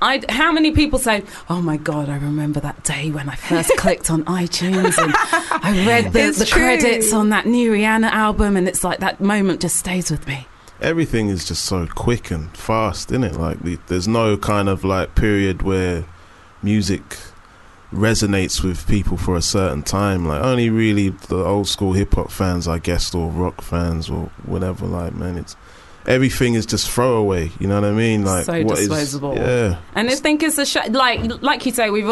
I, how many people say, "Oh my God, I remember that day when I first [LAUGHS] clicked on iTunes and I read the, the credits on that new Rihanna album, and it's like that moment just stays with me." Everything is just so quick and fast, isn't it? Like the, there's no kind of like period where music resonates with people for a certain time. Like only really the old school hip hop fans, I guess, or rock fans or whatever. Like man, it's everything is just throwaway. You know what I mean? Like So what is- disposable. yeah. And I think it's a sh- like like you say we've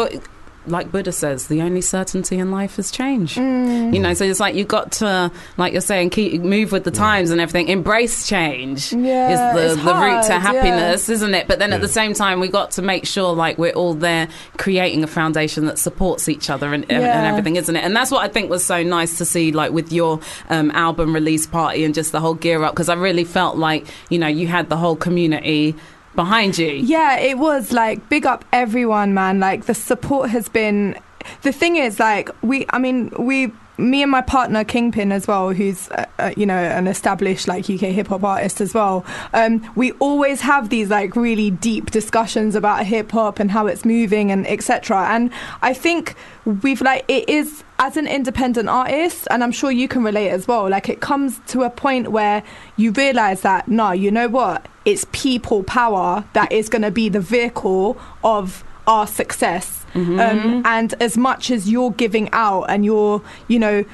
like Buddha says the only certainty in life is change. Mm. You know, so it's like you've got to like you're saying keep move with the times and everything. Embrace change Yeah, is the it's the route to hard, happiness, isn't it? But then at the same time we got to make sure like we're all there creating a foundation that supports each other and, and- and everything, isn't it? And that's what I think was so nice to see like with your um, album release party and just the whole gear up because I really felt like you know you had the whole community behind you. Yeah, it was like big up everyone, man. Like the support has been. The thing is, like we, I mean, we, me and my partner Kingpin as well, who's uh, uh, you know an established like UK hip hop artist as well. Um, we always have these like really deep discussions about hip hop and how it's moving and etc. And I think we've like it is as an independent artist, and I'm sure you can relate as well. Like it comes to a point where you realize that no, you know what? It's people power that is going to be the vehicle of our success. Um, and as much as you're giving out and you're, you know,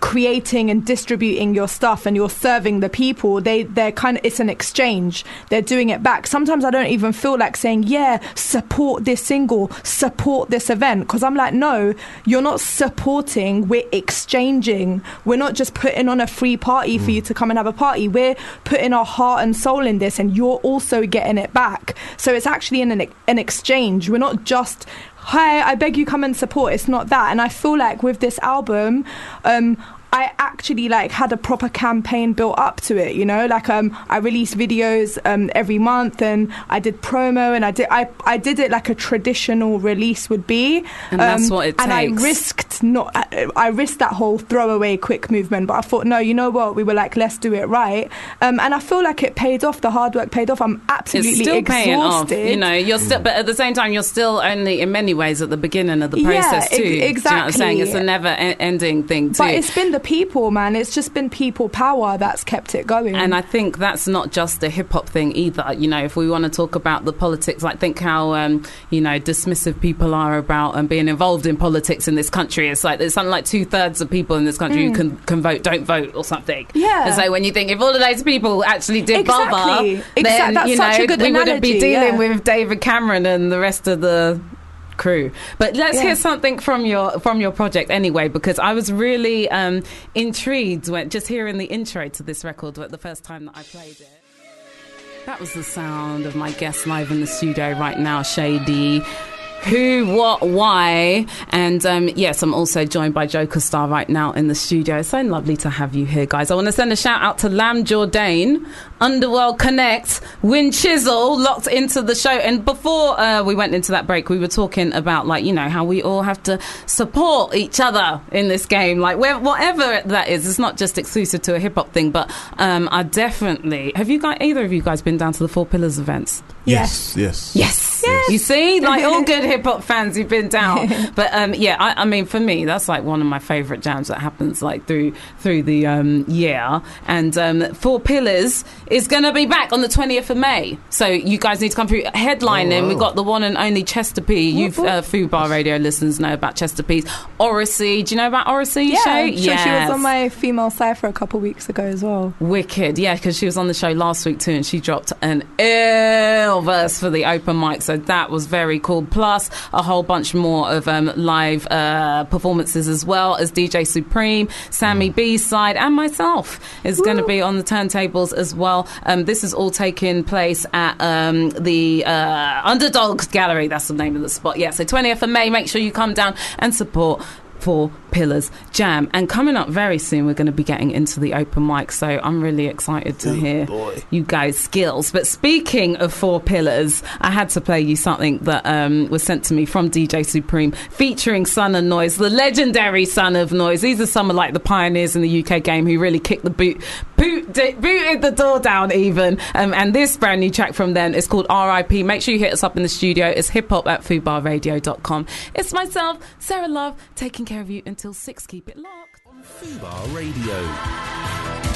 creating and distributing your stuff and you're serving the people they they're kind of it's an exchange. They're doing it back. Sometimes i don't even feel like saying yeah support this single support this event. Because i'm like no you're not supporting. We're exchanging. We're not just putting on a free party for you to come and have a party. We're putting our heart and soul in this and you're also getting it back. So it's actually in an, an exchange. We're not just hi i beg you come and support. It's not that. And i feel like with this album um I actually like had a proper campaign built up to it, you know. Like um, I released videos um, every month, and I did promo, and I did I, I did it like a traditional release would be. And that's what it And I risked not, I, I risked that whole throwaway quick movement, but I thought, no, you know what? We were like, let's do it right, um, and I feel like it paid off. The hard work paid off. I'm absolutely it's still paying off. exhausted. You know, you're still, but at the same time, you're still only in many ways at the beginning of the Yeah, process too. ex- Do you know what I'm saying? It's a exactly. never-ending thing too. But it's been the people, man. It's just been people power that's kept it going. And I think that's not just a hip hop thing either. You know, if we want to talk about the politics, like think how um, you know dismissive people are about um, being involved in politics in this country. It's like there's something like two thirds of people in this country who can, can vote, don't vote, or something. Mm. Yeah. And so when you think if all of those people actually did Exactly. bother, Exact- then that's you such know a good we wouldn't be dealing yeah. with David Cameron and the rest of the crew. But let's Yeah. hear something from your from your project anyway, because I was really um, intrigued when just hearing the intro to this record the first time that I played it. That was the sound of my guest live in the studio right now, Shay D. Who, what, why, and um, yes, I'm also joined by Joker Starr right now in the studio. It's so lovely to have you here, guys. I want to send a shout out to Lam Jourdain, Underworld Connect, Win Chisel, locked into the show. And before uh, we went into that break, we were talking about like you know how we all have to support each other in this game, like where, whatever that is. It's not just exclusive to a hip hop thing, but um, I definitely have you guys either of you guys been down to the Four Pillars events? Yes, yes. Yes. Yes. You see, like all good [LAUGHS] hip hop fans, you've been down. [LAUGHS] But um, yeah, I, I mean, for me, that's like one of my favourite jams that happens like through through the um, year. And um, Four Pillars is going to be back on the twentieth of May, so you guys need to come through. Headlining, Oh, wow. we've got the one and only Chester P. You've uh, Fubar Radio listeners know about Chester P's. Oracy, do you know about Oracy? yeah? I'm sure she was on my female cipher a couple weeks ago as well. Wicked, yeah, because she was on the show last week too, and she dropped an ill verse for the open mic, so that was very cool. Plus, a whole bunch more of um, live uh, performances as well as DJ Supreme, Sammy B side, and myself is going to be on the turntables as well. Um, this is all taking place at um, the uh, Underdogs Gallery. That's the name of the spot. Yeah, so 20th of May. Make sure you come down and support. Four Pillars Jam. And coming up very soon, we're going to be getting into the open mic. So I'm really excited to hear you guys' skills. But speaking of Four Pillars, I had to play you something that um, was sent to me from DJ Supreme featuring Son of Noise, the legendary Son of Noise. These are some of like the pioneers in the UK game who really kicked the boot, boot booted the door down even. Um, and this brand new track from them is called RIP. Make sure you hit us up in the studio. It's hip hop at fubarradio.com. It's myself, Sarah Love, taking care of you until six. Keep it locked. Fubar Radio.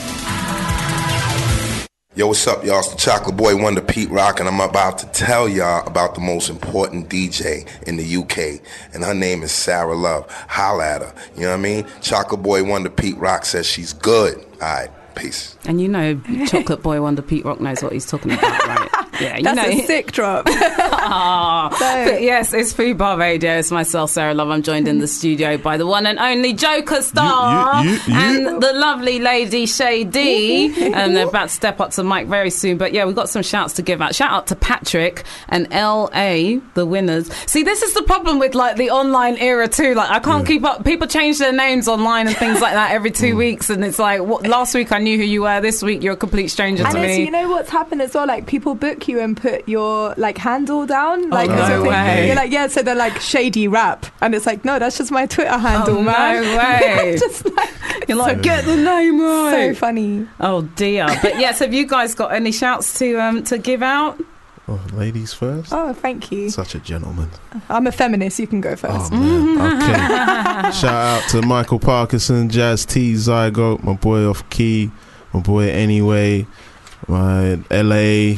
Yo, what's up, y'all? It's the Chocolate Boy Wonder Pete Rock, and I'm about to tell y'all about the most important DJ in the UK, and her name is Sarah Love. Holla at her. You know what I mean? Chocolate Boy Wonder Pete Rock says she's good. All right, peace. And you know, Chocolate Boy Wonder Pete Rock knows what he's talking about, right? [LAUGHS] Yeah, you That's know. a [LAUGHS] sick drop. Ah, but yes, it's Fubar Radio. It's myself, Sarah Love. I'm joined in the studio by the one and only Joker Starr You- you- you- and the lovely lady Shay D. [LAUGHS] and they're about to step up to the mic very soon. But yeah, we've got some shouts to give out. Shout out to Patrick and LA, the winners. See, this is the problem with like the online era too. Like I can't keep up. People change their names online and things like that every Mm. two weeks, and it's like what, last week I knew who you were. This week you're a complete stranger and to me. you know what's happened as well? Like people book you and put your like handle down. Like Oh, no way. You're like, yeah, so they're like shady rap. And it's like, no, that's just my Twitter handle, Oh, man. [LAUGHS] no way. just like You're like, get the name right. so funny. Oh dear. But yes, have you guys got any shouts to um to give out? Oh, ladies first. Oh, thank you. Such a gentleman. I'm a feminist. You can go Oh first. man. Okay. [LAUGHS] Shout out to Michael Parkinson, Jazz T, Zygote, my boy off key, my boy anyway, my LA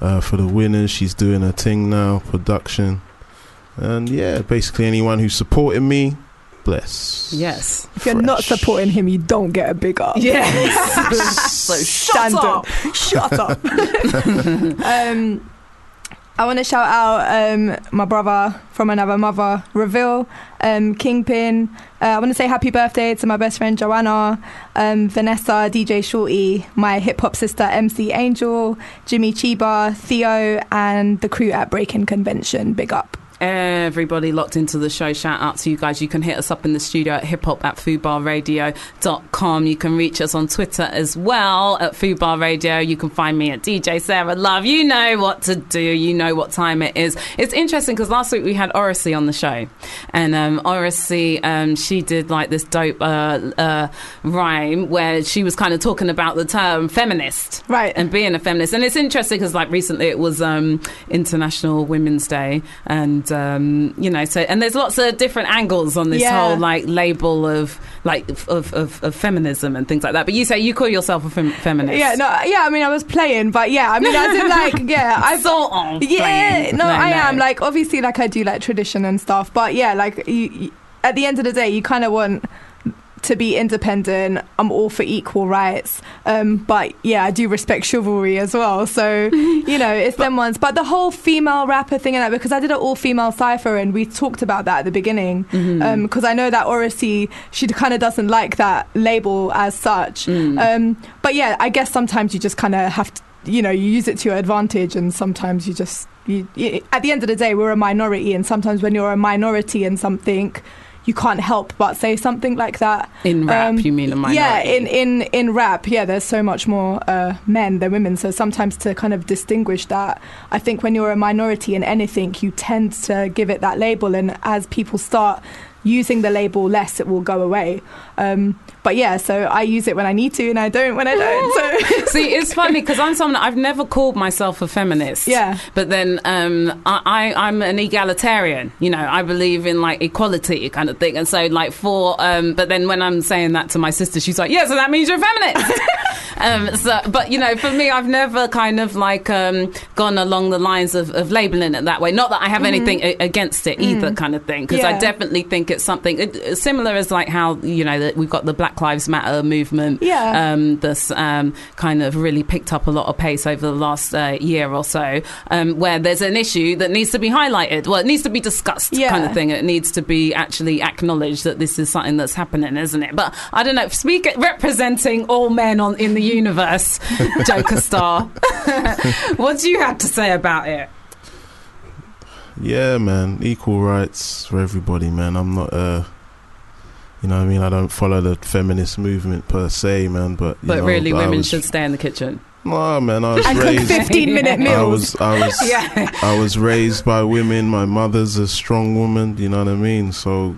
uh, for the winners. She's doing her thing now, production. And yeah, basically anyone who's supporting me, bless. Yes. If you're not supporting him, you don't get a big up. Yes. [LAUGHS] so shut up. Shut up. [LAUGHS] [LAUGHS] um, I want to shout out um, my brother from another mother, Reveal, um, Kingpin. Uh, I want to say happy birthday to my best friend Joanna, um, Vanessa, DJ Shorty, my hip hop sister MC Angel, Jimmy Chiba, Theo, and the crew at Breaking Convention. Big up. Everybody locked into the show, shout out to you guys. You can hit us up in the studio at hip hop at fubarradio.com. You can reach us on Twitter as well at Fubar Radio. You can find me at DJ Sarah Love. You know what to do, you know what time it is. It's interesting because last week we had Oracy on the show, and um, Oracy, um, she did like this dope uh, uh, rhyme where she was kind of talking about the term feminist Right. and being a feminist. And it's interesting because, like, recently it was um, International Women's Day, and um, you know, so and there's lots of different angles on this Yeah. whole like label of like of, of, of feminism and things like that. But you say you call yourself a fem- feminist? Yeah, no, yeah. I mean, I was playing, but yeah, I mean, as in like, [LAUGHS] yeah, I sort of. Yeah, playing. no, I am. Like, obviously, like I do like tradition and stuff, but yeah, like you, you, at the end of the day, you kind of want to be independent. I'm all for equal rights, um, but yeah, I do respect chivalry as well. So [LAUGHS] you know, it's them ones. But the whole female rapper thing and that, because I did an all female cipher and we talked about that at the beginning, because I know that Oracy she kind of doesn't like that label as such. Um, but yeah, I guess sometimes you just kind of have to you know you use it to your advantage and sometimes you just you, you, at the end of the day we're a minority and sometimes when you're a minority in something you can't help but say something like that. In rap, Um, you mean a minority? yeah in in in rap yeah there's so much more uh, men than women. So sometimes to kind of distinguish that i think when you're a minority in anything you tend to give it that label. And as people start using the label less it will go away. Um, but yeah so i use it when i need to and i don't when i don't so [LAUGHS] See, it's funny because I'm someone I've never called myself a feminist. Yeah. But then um, I, I, I'm an egalitarian. You know, I believe in like equality kind of thing. And so, like, for um, but then when I'm saying that to my sister, she's like, "Yeah, so that means you're a feminist." [LAUGHS] um, so, but you know, for me, I've never kind of like um, gone along the lines of, of labeling it that way. Not that I have anything a- against it either, kind of thing. Because I definitely think it's something it, similar as like how you know that we've got the Black Lives Matter movement Yeah. um, that's um, kind of really picked up a lot of pace over the last uh, year or so, um, where there's an issue that needs to be highlighted. Well, it needs to be discussed, Yeah. kind of thing. It needs to be actually acknowledged that this is something that's happening, isn't it? But I don't know. Speak representing all men on in the universe, [LAUGHS] Joker Starr. [LAUGHS] what do you have to say about it? Yeah, man. Equal rights for everybody, man. I'm not uh you know what I mean? I don't follow the feminist movement per se, man, but you But know, really, I women was- should stay in the kitchen. Nah, man, I was and cook raised 15 minute I I was I was [LAUGHS] Yeah. I was raised by women. My mother's a strong woman, you know what I mean? So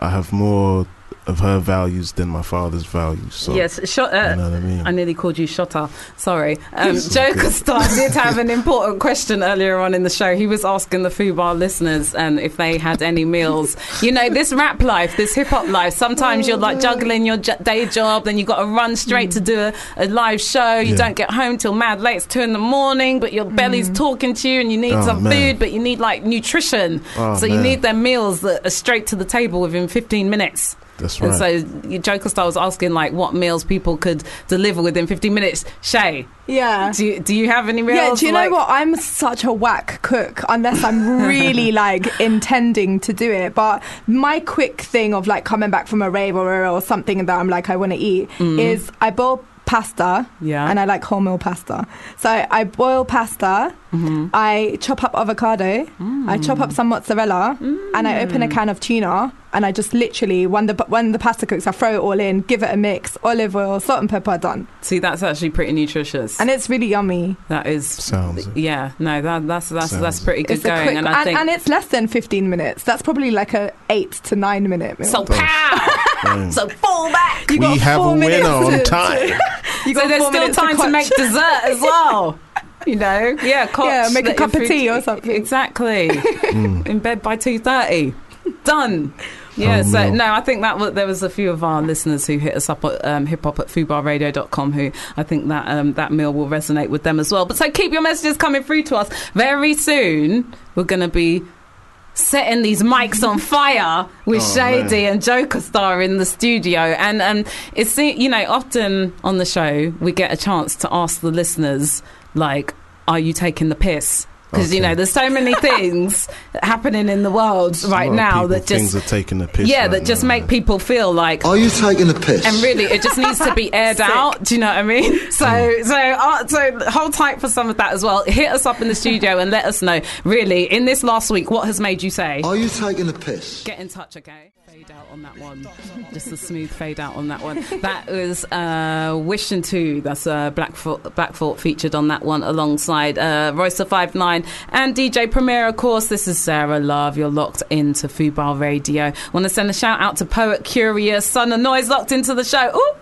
I have more of her values than my father's values. So yes, shot. Uh, you know what I mean? I nearly called you Shotta. Sorry. Um, Joker. Star did have an important question earlier on in the show. He was asking the Fubar listeners um, if they had any meals. You know, this rap life, this hip hop life, sometimes you're like juggling your j- day job, then you've got to run straight to do a, a live show. You Yeah. don't get home till mad late. It's two in the morning, but your belly's talking to you and you need Oh, some man. food, but you need like nutrition. Oh, so you need their meals that are straight to the table within 15 minutes. That's right. And so your Joker Starr was asking like what meals people could deliver within 15 minutes. Shay, yeah do you, do you have any meals? Yeah, do you like- know what? I'm such a whack cook unless I'm really [LAUGHS] like intending to do it. But my quick thing of like coming back from a rave or, or something that I'm like I want to eat mm. is I boil pasta. Yeah. And I like wholemeal pasta. So I boil pasta. Mm-hmm. I chop up avocado. I chop up mm. some mozzarella, and I open a mm. can of tuna. And I just literally when the when the pasta cooks, I throw it all in, give it a mix, olive oil, salt and pepper, done. See, that's actually pretty nutritious. And it's really yummy. that is. Sounds it. Yeah, no, that, that's that's Sounds that's pretty good It's going, quick, and and, I think and it's less than 15 minutes. That's probably like a eight to nine minute meal. so pow, Dang. so fall back. You got we have four a minutes winner on time. [LAUGHS] you So got there's still time to, quench. make dessert as well. [LAUGHS] You know, yeah, coach, Yeah, make a cup of tea or something. Exactly, in bed by two thirty. Done. Yeah, Oh, so no. no, I think that was, there was a few of our listeners who hit us up at um, hip hop at fubarradio.com who I think that um, that meal will resonate with them as well. But so keep your messages coming through to us. Very soon, we're going to be setting these mics on fire with Oh, Shay D man. and Joker Starr in the studio. And um, it's you know often on the show we get a chance to ask the listeners like, "Are you taking the piss?" Because you know there's so many [LAUGHS] things happening in the world right now people, that things just are taking the piss. yeah right that just now, make man. people feel like Are you taking the piss? and really it just needs to be [LAUGHS] aired out do you know what i mean [LAUGHS] so so uh, so hold tight for some of that as well hit us up in the studio and let us know really in this last week what has made you say Are you taking the piss? get in touch okay fade out on that one. Just a smooth fade out on that one. That was uh and Two. that's uh blackfoot blackfoot featured on that one alongside uh royce 59 and dj premier of course. This is sarah love. You're locked into fubar radio. Want to send a shout out to poet curious son of noise locked into the show. Ooh,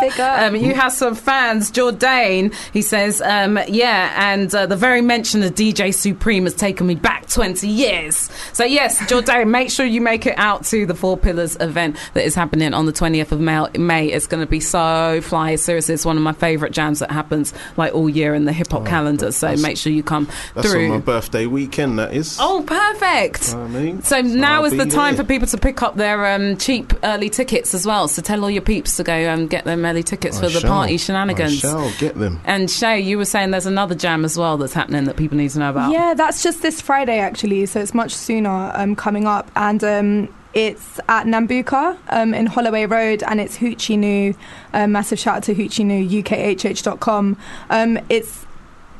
Big up. um, you have some fans. Jourdain, he says, um, yeah, and uh, the very mention of DJ Supreme has taken me back 20 years. So, yes, Jourdain, [LAUGHS] make sure you make it out to the Four Pillars event that is happening on the 20th of May. May. It's going to be so fly. Seriously, it's one of my favourite jams that happens like all year in the hip hop calendar. So, make sure you come That's through. on my birthday weekend. That is. Oh, perfect. You know what I mean? So now I'll is the time there. for people to pick up their um, cheap early tickets as well. So tell all your peeps to go um, get them early tickets I for the shall. party shenanigans. I shall get them. And Shay, you were saying there's another jam as well that's happening that people need to know about. Yeah, that's just this Friday actually, so it's much sooner um, coming up, and um, it's at Nambucca um, in Holloway Road, and it's Hoochie New. Um, massive shout out to Hoochie New, UKHH.com. Um, it's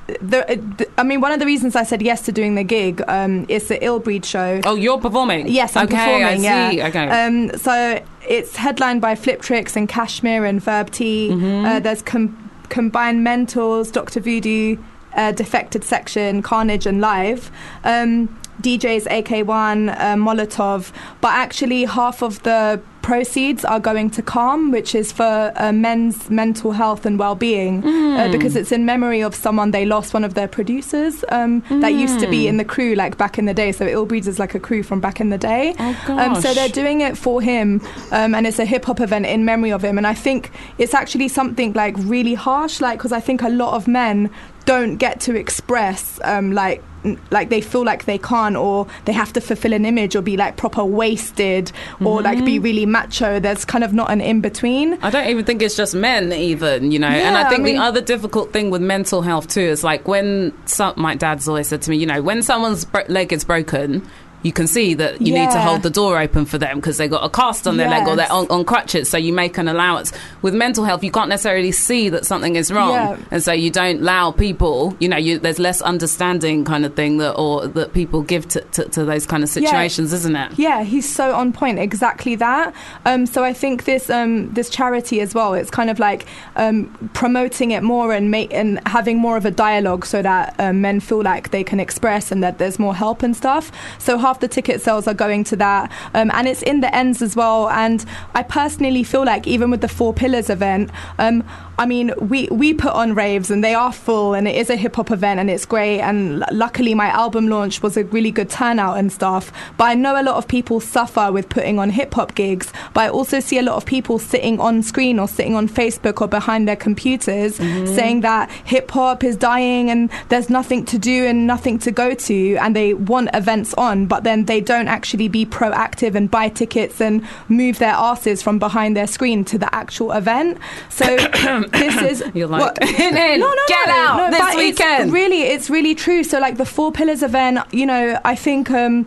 the, the, I mean, one of the reasons I said yes to doing the gig um, is the Ill Breed show. Oh, you're performing? Yes, I'm okay, performing. I see. Yeah. Okay. Um, so it's headlined by Fliptrix and Kashmere and Verb T. Mm-hmm. Uh, there's com- Combined Mentals, Dr. Voodoo, uh, Defected Section, Carnage, and Live. Um, DJs AK1, uh, Molotov, but actually half of the proceeds are going to Calm, which is for uh, men's mental health and well-being, Mm. uh, because it's in memory of someone they lost, one of their producers um, that used to be Mm. in the crew like back in the day. So Ill Breeds is like a crew from back in the day. Oh, Um, so they're doing it for him, um, and it's a hip hop event in memory of him. And I think it's actually something like really harsh, like because I think a lot of men don't get to express um, like like they feel like they can't or they have to fulfill an image or be like proper wasted or like Mm-hmm. be really macho there's kind of not an in between I don't even think it's just men, even, you know. and I think I mean- the other difficult thing with mental health, too, is like when some, my dad's always said to me, you know, when someone's bro- leg is broken, you can see that you need to hold the door open for them because they got a cast on their leg or they're on, on crutches. So you make an allowance. With mental health, you can't necessarily see that something is wrong, Yeah. and so you don't allow people. You know, you, there's less understanding kind of thing that or that people give to, to, to those kind of Yeah. situations, isn't it? Yeah, he's so on point. Exactly that. Um, so I think this um, this charity as well. It's kind of like um, promoting it more and make and having more of a dialogue so that um, men feel like they can express and that there's more help and stuff. So half the ticket sales are going to that, um, and it's in the ends as well. And I personally feel like even with the Four Pillars event. Um, I mean, we, we put on raves and they are full, and it is a hip hop event and it's great. And l- luckily, my album launch was a really good turnout and stuff. But I know a lot of people suffer with putting on hip hop gigs. But I also see a lot of people sitting on screen or sitting on Facebook or behind their computers mm-hmm. saying that hip hop is dying and there's nothing to do and nothing to go to. And they want events on, but then they don't actually be proactive and buy tickets and move their asses from behind their screen to the actual event. So [COUGHS] [COUGHS] [COUGHS] this [COUGHS] is You're like, what- "In, in, no, no, get no, out no, this but it's weekend." really, it's really true. So like the Four Pillars event, you know, I think. Um,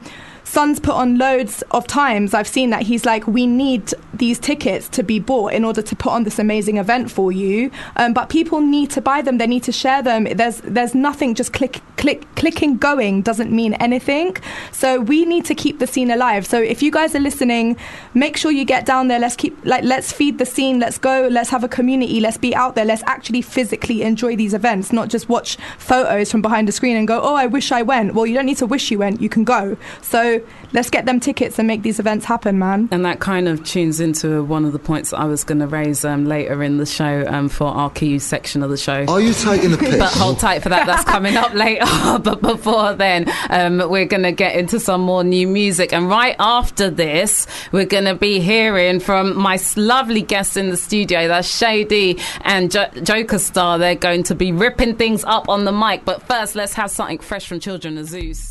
Son's put on loads of times. I've seen that he's like, we need these tickets to be bought in order to put on this amazing event for you. Um, but people need to buy them. They need to share them. There's there's nothing. Just click click clicking going doesn't mean anything. So we need to keep the scene alive. So if you guys are listening, make sure you get down there. Let's keep like let's feed the scene. Let's go. Let's have a community. Let's be out there. Let's actually physically enjoy these events, not just watch photos from behind a screen and go, oh, I wish I went. Well, you don't need to wish you went. You can go. So let's get them tickets and make these events happen, man. And that kind of tunes into one of the points that I was going to raise um, later in the show um, for our key section of the show. Are you taking the [LAUGHS] piss? But hold tight for that. That's coming up later. [LAUGHS] but before then, um, we're going to get into some more new music. And right after this, we're going to be hearing from my lovely guests in the studio. That's Shay D and jo- Joker Starr. They're going to be ripping things up on the mic. But first, let's have something fresh from Children of Zeus.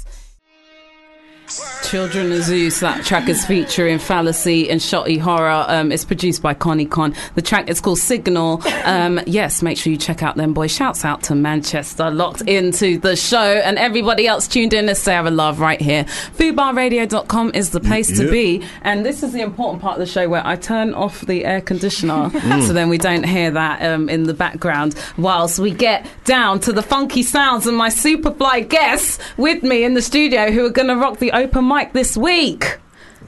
Children of Zeus, that track is featuring Fallacy and Shotty Horroh. Um, it's produced by Konny Kon. The track is called Signal. Um, yes, make sure you check out them boys. Shouts out to Manchester, locked into the show, and everybody else tuned in is Sarah Love right here. Fubarradio.com is the place to be. And this is the important part of the show where I turn off the air conditioner [LAUGHS] so then we don't hear that um, in the background whilst we get down to the funky sounds and my superfly guests with me in the studio who are going to rock the open mic this week.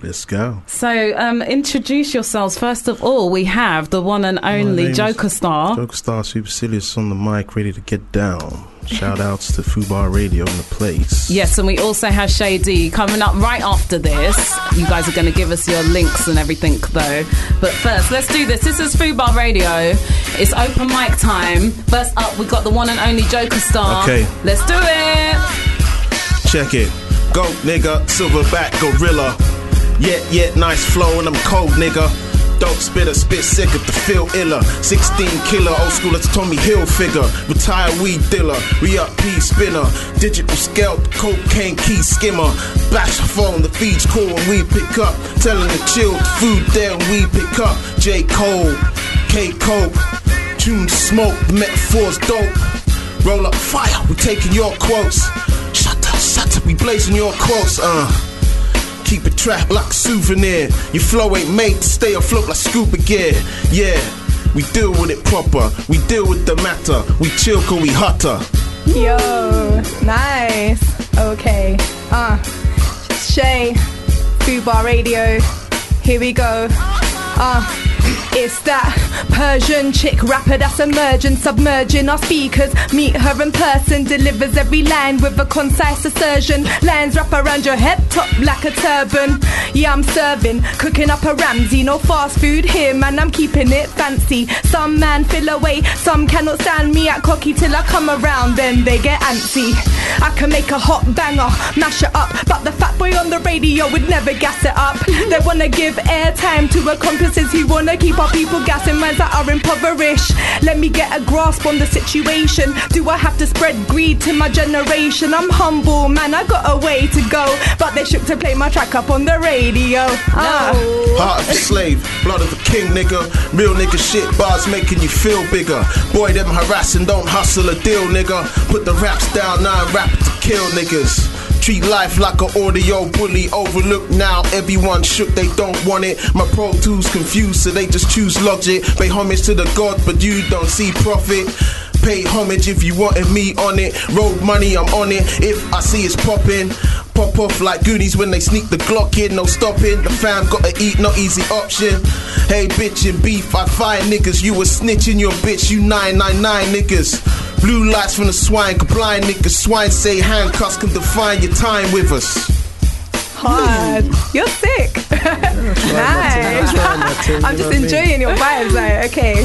Let's go. So, um, introduce yourselves. First of all, we have the one and only Joker Starr. Joker Starr Supercilious on the mic, ready to get down. Shout outs to Fubar Radio in the place. Yes, and we also have Shay D coming up right after this. You guys are going to give us your links and everything, though. But first, let's do this. This is Fubar Radio. It's open mic time. First up, we got the one and only Joker Starr. Okay. Let's do it. Check it. Go, nigga, silverback gorilla. Yeah, yeah, nice flow, and I'm cold, nigga. Dope spitter, spit sick at the feel iller. 16 killer, old school, that's Tommy Hilfiger. Retired weed dealer, re up P spinner. Digital scalp, cocaine key skimmer. Bash phone, the feed's cool when we pick up. Telling the chill, food there when we pick up. J. Cole, K. Coke. Tune smoke, the metaphor's dope. Roll up fire, we taking your quotes. Up, we blazing your quotes, uh. Keep it trapped like a souvenir. Your flow ain't made to stay afloat like scuba gear. Yeah, we deal with it proper. We deal with the matter. We chill we hotter. Yo, nice. Okay. Uh, Shay, Fubar Radio. Here we go. Uh, it's that Persian chick rapper that's emerging, submerging our speakers. Meet her in person, delivers every line with a concise assertion. Lines wrap around your head, top like a turban. Yeah, I'm serving, cooking up a Ramsay. No fast food here, man, I'm keeping it fancy. Some man feel away, some cannot stand me at cocky till I come around, then they get antsy. I can make a hot banger, mash it up, but the fat boy on the radio would never gas it up. They wanna give airtime to accomplices who wanna keep our people gassing minds that are impoverished. Let me get a grasp on the situation. Do I have to spread greed to my generation? I'm humble, man, I got a way to go, but they shook to play my track up on the radio. Ah. Heart of a slave, blood of a king, nigga. Real nigga shit, bars making you feel bigger. Boy, them harassing, don't hustle a deal, nigga. Put the raps down, now I'm rapping to kill niggas. Treat life like an audio bully, overlooked now. Everyone shook, they don't want it. My pro tools confused, so they just choose logic. Pay homage to the god, but you don't see profit. Pay homage if you wanted me on it. Road money, I'm on it. If I see it's popping, pop off like Goonies when they sneak the Glock in. No stopping. The fam gotta eat, no easy option. Hey, bitch and beef, I fire niggas. You were snitching your bitch, you 999 niggas. Blue lights from the swine, blind niggas. Swine say handcuffs can define your time with us. hard. You're sick. nice. I'm just enjoying your vibes. Like, okay,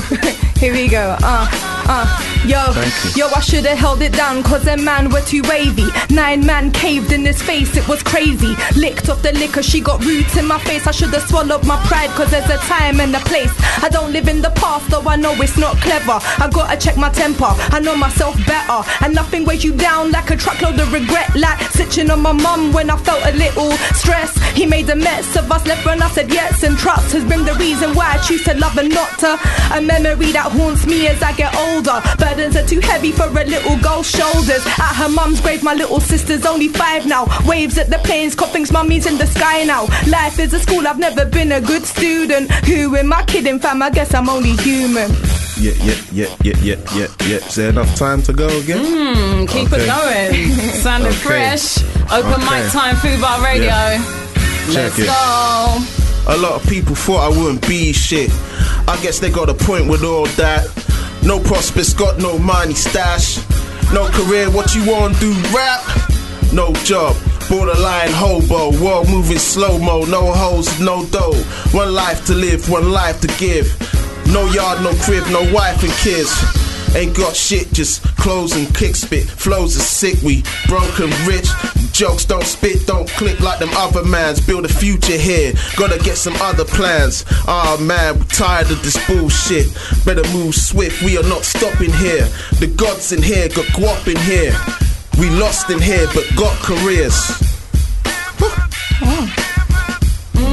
[LAUGHS] here we go. Uh, uh, yo, yo, I should have held it down cause them man were too wavy. Nine man caved in his face, it was crazy. Licked off the liquor, she got roots in my face. I should have swallowed my pride cause there's a time and a place. I don't live in the past, though I know it's not clever. I gotta check my temper, I know myself better. And nothing weighs you down like a truckload of regret. Like stitching on my mum when I felt a little stress. He made a mess of us, left when I said yes. And trust has been the reason why I choose to love and not to. A memory that haunts me as I get older. Burdens are too heavy for a little girl's shoulders. At her mum's grave, my little sister's only five now. Waves at the planes, coughing's mummy's in the sky now. Life is a school, I've never been a good student. Who am I kidding, fam? I guess I'm only human. Yeah, yeah, yeah, yeah, yeah, yeah, yeah. Is there enough time to go again? Mm, keep Okay. it going. [LAUGHS] Sounding Okay. fresh. Open Okay. mic time, Fubar Radio. Yeah. Let's it. go. A lot of people thought I wouldn't be shit. I guess they got a point with all that. No prospects, got no money stash. No career, what you want do? Rap? No job. Borderline hobo, world moving slow mo, no hoes, no dough. One life to live, one life to give. No yard, no crib, no wife and kids. Ain't got shit, just clothes and kick spit. Flows are sick, we broken rich. Jokes don't spit, don't click like them other mans. Build a future here, gotta get some other plans. Ah man, we tired of this bullshit. Better move swift, we are not stopping here. The gods in here, got guap in here. We lost in here, but got careers.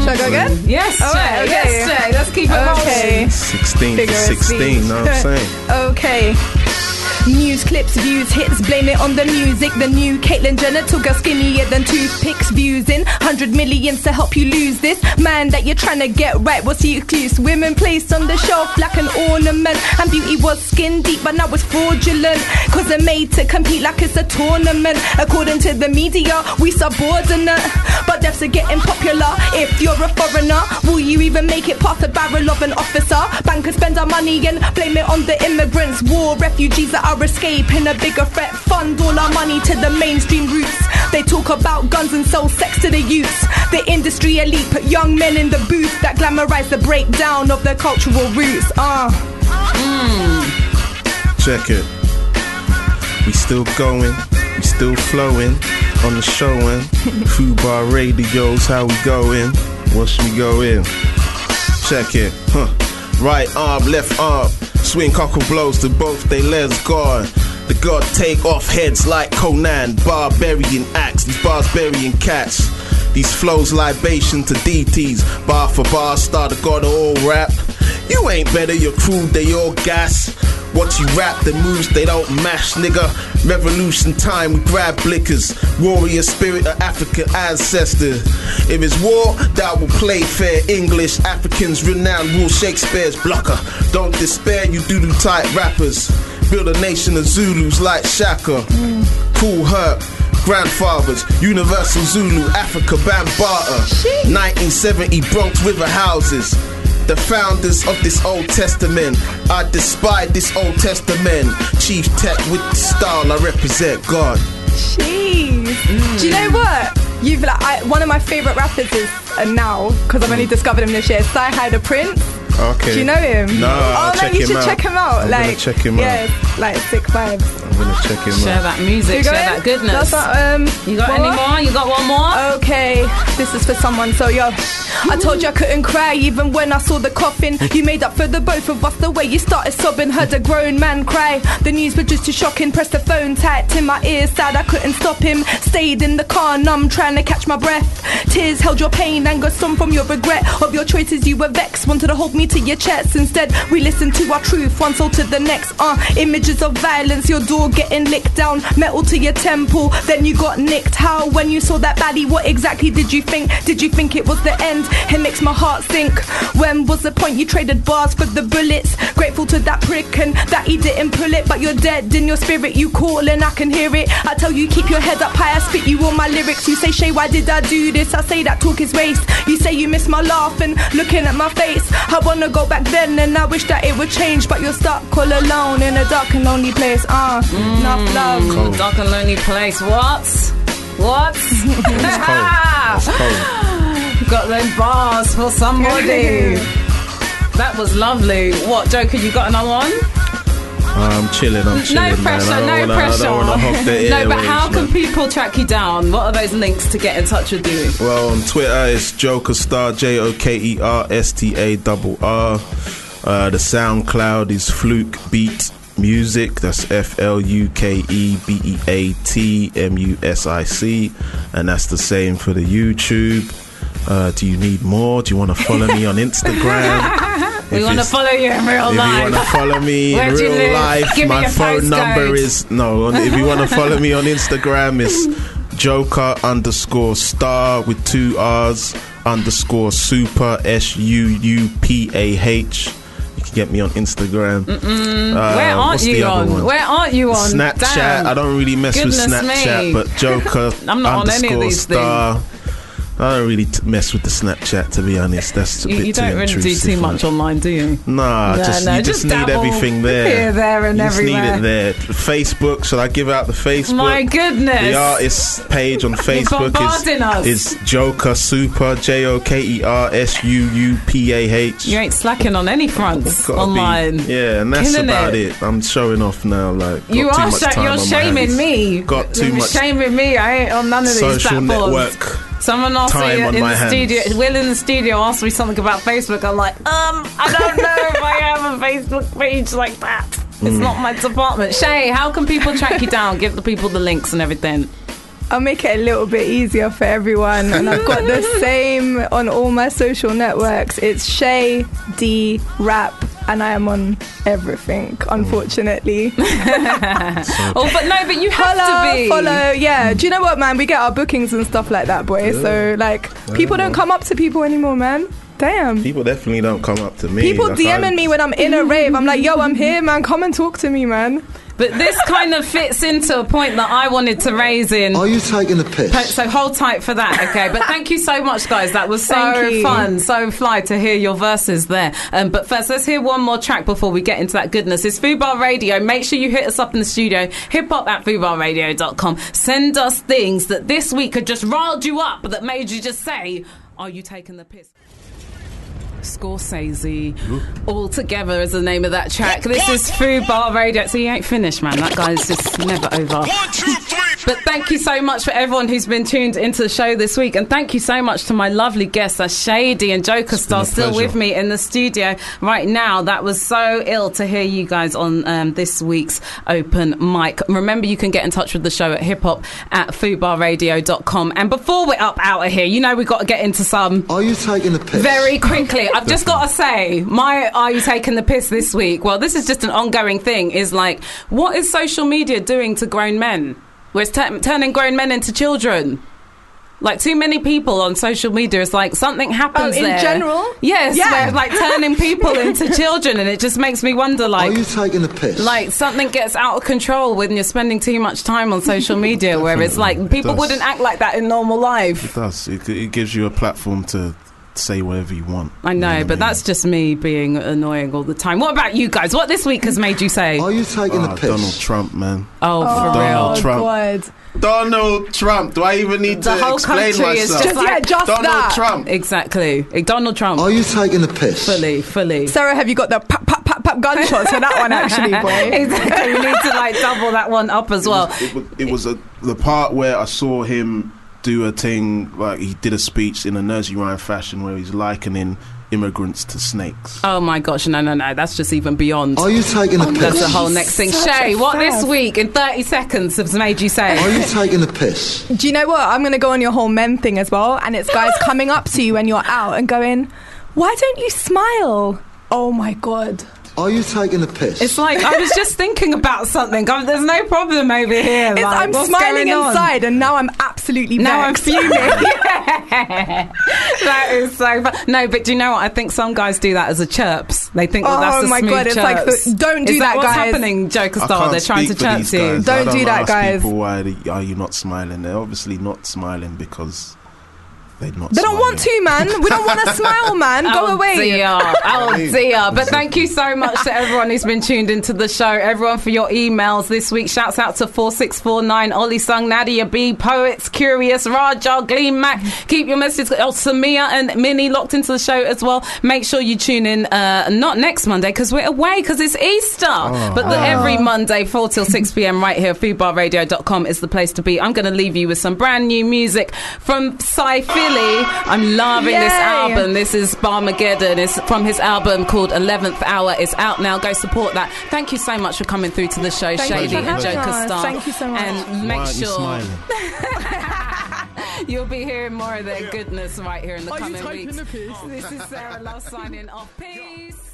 Should I go again? Yes, All Jay. right, okay. Yes, Jay. Let's keep it Okay. rolling. 16 Figure to 16, speech. know what I'm [LAUGHS] saying? Okay. News clips, views, hits, blame it on the music. The new Caitlyn Jenner took her skinnier than toothpicks. Views in 100 millions to help you lose this. Man that you're trying to get right, what's the excuse? Women placed on the shelf like an ornament. And beauty was skin deep, but now it's fraudulent. Cause they're made to compete like it's a tournament. According to the media, we subordinate. But deaths are getting popular. If you're a foreigner, will you even make it past the barrel of an officer? Bankers spend our money and blame it on the immigrants. War refugees that are escaping a bigger threat. Fund all our money to the mainstream roots. They talk about guns and sell sex to the youths. The industry elite put young men in the booth that glamorize the breakdown of their cultural roots. Uh. Check it. We still going, we still flowing on the showing. [LAUGHS] Fubar radios, how we going? What should we go in? Check it. Huh. Right arm, left arm. Swing cockle blows to both they legs gone. The god take off heads like Conan. Barbarian axe, these bars burying cats. These flows libation to DTs. Bar for bar, start the god of all rap. You ain't better, your crew, they all gas. What you rap, the moves they don't mash, nigga. Revolution time, we grab blickers. Warrior spirit of African ancestor. If it's war, that will play fair English. Africans renowned rule Shakespeare's blocker. Don't despair, you doodle tight rappers. Build a nation of Zulus like Shaka. Kool Herc. Grandfathers, Universal Zulu, Afrika, Bambaataa. 1970 Bronx River houses the founders of this Old Testament. I despise this Old Testament. Chief Tech with the style I represent God. Jeez. Do you know what? You've like I, one of my favorite rappers is uh, now because I've only discovered him this year. Sci High the Prince. Okay. Do you know him? No, oh I'll no, check you him should out. check him out. I'm like gonna check him yeah, out. like sick vibes. I'm gonna check him Share out. Share that music, You share got it? that goodness. That's not, um, you got what? any more? You got one more? Okay, this is for someone. So yo, I told you I couldn't cry even when I saw the coffin. You made up for the both of us the way you started sobbing. Heard a grown man cry. The news was just too shocking. Pressed the phone tight in my ear, sad I couldn't stop him. Stayed in the car, numb, trying to catch my breath. Tears held your pain, anger some from your regret of your choices. You were vexed, wanted to hold me to your chest. Instead, we listen to our truth, one soul to the next. Uh, images of violence, your door getting licked down, metal to your temple. Then you got nicked. How? When you saw that baddie, what exactly did you think? Did you think it was the end? It makes my heart sink. When was the point you traded bars for the bullets? Grateful to that prick and that he didn't pull it, but you're dead in your spirit. You call and I can hear it. I tell you, keep your head up high. I spit you all my lyrics. You say, Shay, why did I do this? I say that talk is waste. You say you miss my laugh and looking at my face. I wanna go back then and I wish that it would change, but you're stuck all alone in a dark and lonely place. Ah, uh, enough love. Dark and lonely place. What? What? [LAUGHS] [LAUGHS] Got them bars for somebody. [LAUGHS] that was lovely. What, Joker, you got another one? I'm chilling, I'm chilling. no pressure, man. I no wanna, pressure. I don't wanna the [LAUGHS] no, but how can man. people track you down? What are those links to get in touch with you? Well, on Twitter, it's Joker Starr, J O K E R S T A double R. Uh, the SoundCloud is Fluke Beat Music. That's F L U K E B E A T M U S I C. And that's the same for the YouTube. Uh, do you need more? Do you want to follow me on [LAUGHS] Instagram? We If want to follow you in real life. if you want to follow me in [LAUGHS] real life, Give my phone postcode. number is no. If you want to follow me on Instagram, it's [LAUGHS] Joker underscore star with two R's underscore super S U U P A H. You can get me on Instagram. Uh, Where aren't you on? one? Where aren't you on? Snapchat. Damn. I don't really mess with Snapchat, me. but Joker [LAUGHS] I'm not on any of underscore these star. I don't really t- mess with the Snapchat, to be honest. That's a You, bit you too don't really do too much online, do you? Nah, No, just no, you just just, need everything there. here, there, and you just need it there. Facebook. Should I give out the Facebook? My goodness. The artist page on [LAUGHS] Facebook is, is Joker Suupah J O K E R S U U P A H. You ain't slacking on any fronts Gotta be- online. yeah, and that's Killing about it. it. I'm showing off now. Like You too are much sh- time you're shaming me. Got too You're much shaming me. I ain't on none of these platforms. social network. Someone asked me in the hands. studio. Will in the studio asked me something about Facebook. I'm like, um, I don't know if I have a Facebook page like that. It's Hmm. not my department. Shay, how can people track you down? Give the people the links and everything. I'll make it a little bit easier for everyone. And I've got the [LAUGHS] same on all my social networks. It's Shay D Rap, and I am on everything, mm. unfortunately. [LAUGHS] [LAUGHS] Oh, but no, but you have follow, to be. follow. Yeah. Do you know what, man? We get our bookings and stuff like that, boy. So, like, people don't come up to people anymore, man. Damn. People definitely don't come up to me. People Like, DMing I- me when I'm in a rave. I'm like, yo, I'm here, man. Come and talk to me, man. But this kind of fits into a point that I wanted to raise in. Are you taking the piss? So hold tight for that, okay? But thank you so much, guys. That was so fun, so fly to hear your verses there. Um, but first, let's hear one more track before we get into that goodness. It's Fubar Radio. Make sure you hit us up in the studio, hip hop at fubarradio.com. Send us things that this week had just riled you up, that made you just say, Are you taking the piss? Scorsese. All Together is the name of that track. This is Fubar Radio. So you ain't finished, man. That guy's just never over. [LAUGHS] But thank you so much for everyone who's been tuned into the show this week. And thank you so much to my lovely guests, that's Shay D and Joker Starr, still with me in the studio right now. That was so ill to hear you guys on um, this week's open mic. Remember, you can get in touch with the show at hip hop at fubarradio.com. And before we're up out of here, you know we've got to get into some Are you taking the piss? very quickly, I've just got to say, my Are You Taking the Piss this week? Well, this is just an ongoing thing. Is like, what is social media doing to grown men? Where it's tu- turning grown men into children. Like too many people on social media, it's like something happens Oh, in there. general? yes, Yeah. where it's like turning people into [LAUGHS] children, and it just makes me wonder, Like, Are you taking the piss? like something gets out of control when you're spending too much time on social [LAUGHS] media, where it's like Definitely. It people wouldn't act like that in normal life. It does. It, it gives you a platform to say whatever you want. I You know, what but mean? that's just me being annoying all the time. What about you guys? What this week has made you say? Are you taking Ah, the piss? Donald Trump, man. Oh, for real. Donald real. Trump. God. Donald Trump. Do I even need The to whole explain country is myself? just Just, yeah, just Donald that. Trump. Exactly. Eh, Donald Trump. Are you taking the piss? fully, fully. Sarah, have you got the pap, pap, pap, pap gunshots for that one, actually, [LAUGHS] boy? exactly. We need to like double that one up as well. It was, it was a, the part where I saw him do a thing like he did a speech in a nursery rhyme fashion where he's likening immigrants to snakes. Oh my gosh, no, no, no. That's just even beyond. Are you taking the That's piss? the whole next thing. Shay, a what this week in 30 seconds has made you say? Are you taking the piss? Do you know what? I'm going to go on your whole men thing as well. And it's guys coming up to you when you're out and going, why don't you smile? Oh my God. Are you taking the piss? It's like I was just [LAUGHS] thinking about something. God, There's no problem over here. It's, like, I'm what's smiling going on? inside and now I'm absolutely Now I'm vexed. fuming. [LAUGHS] [LAUGHS] that is so fun. No, but do you know what? I think some guys do that as a chirps. They think that Oh that's oh a my smooth God, it's like the- don't do is that, what's guys. happening, Joker I Starr? can't They're trying to speak for chirp these you. guys. Don't do that, ask guys. People, why are you not smiling? They're obviously not smiling because they're not. They don't want to, man. We don't want to smile, [LAUGHS] man. Go oh away. Dear. Oh dear. But thank you so much to everyone who's been tuned into the show. Everyone for your emails this week. Shouts out to 4649, Ollie Sung, Nadia B, Poets, Curious, Raja, Gleam Mac. Keep your message. Oh, Samia and Minnie locked into the show as well. Make sure you tune in, uh, not next Monday because we're away because it's Easter. But the, every Monday, 4 till 6 p.m. right here, fubarradio.com is the place to be. I'm going to leave you with some brand new music from Si Phili. I'm loving this album. This is Barmageddon. It's from his album called 11th Hour. It's out now. Go support that. Thank you so much for coming through to the show, Thank Shay D and Joker us. Starr. Thank you so much. And Why make aren't you sure [LAUGHS] you'll be hearing more of their goodness right here in the Are coming weeks. This is Sarah Love signing off. Peace.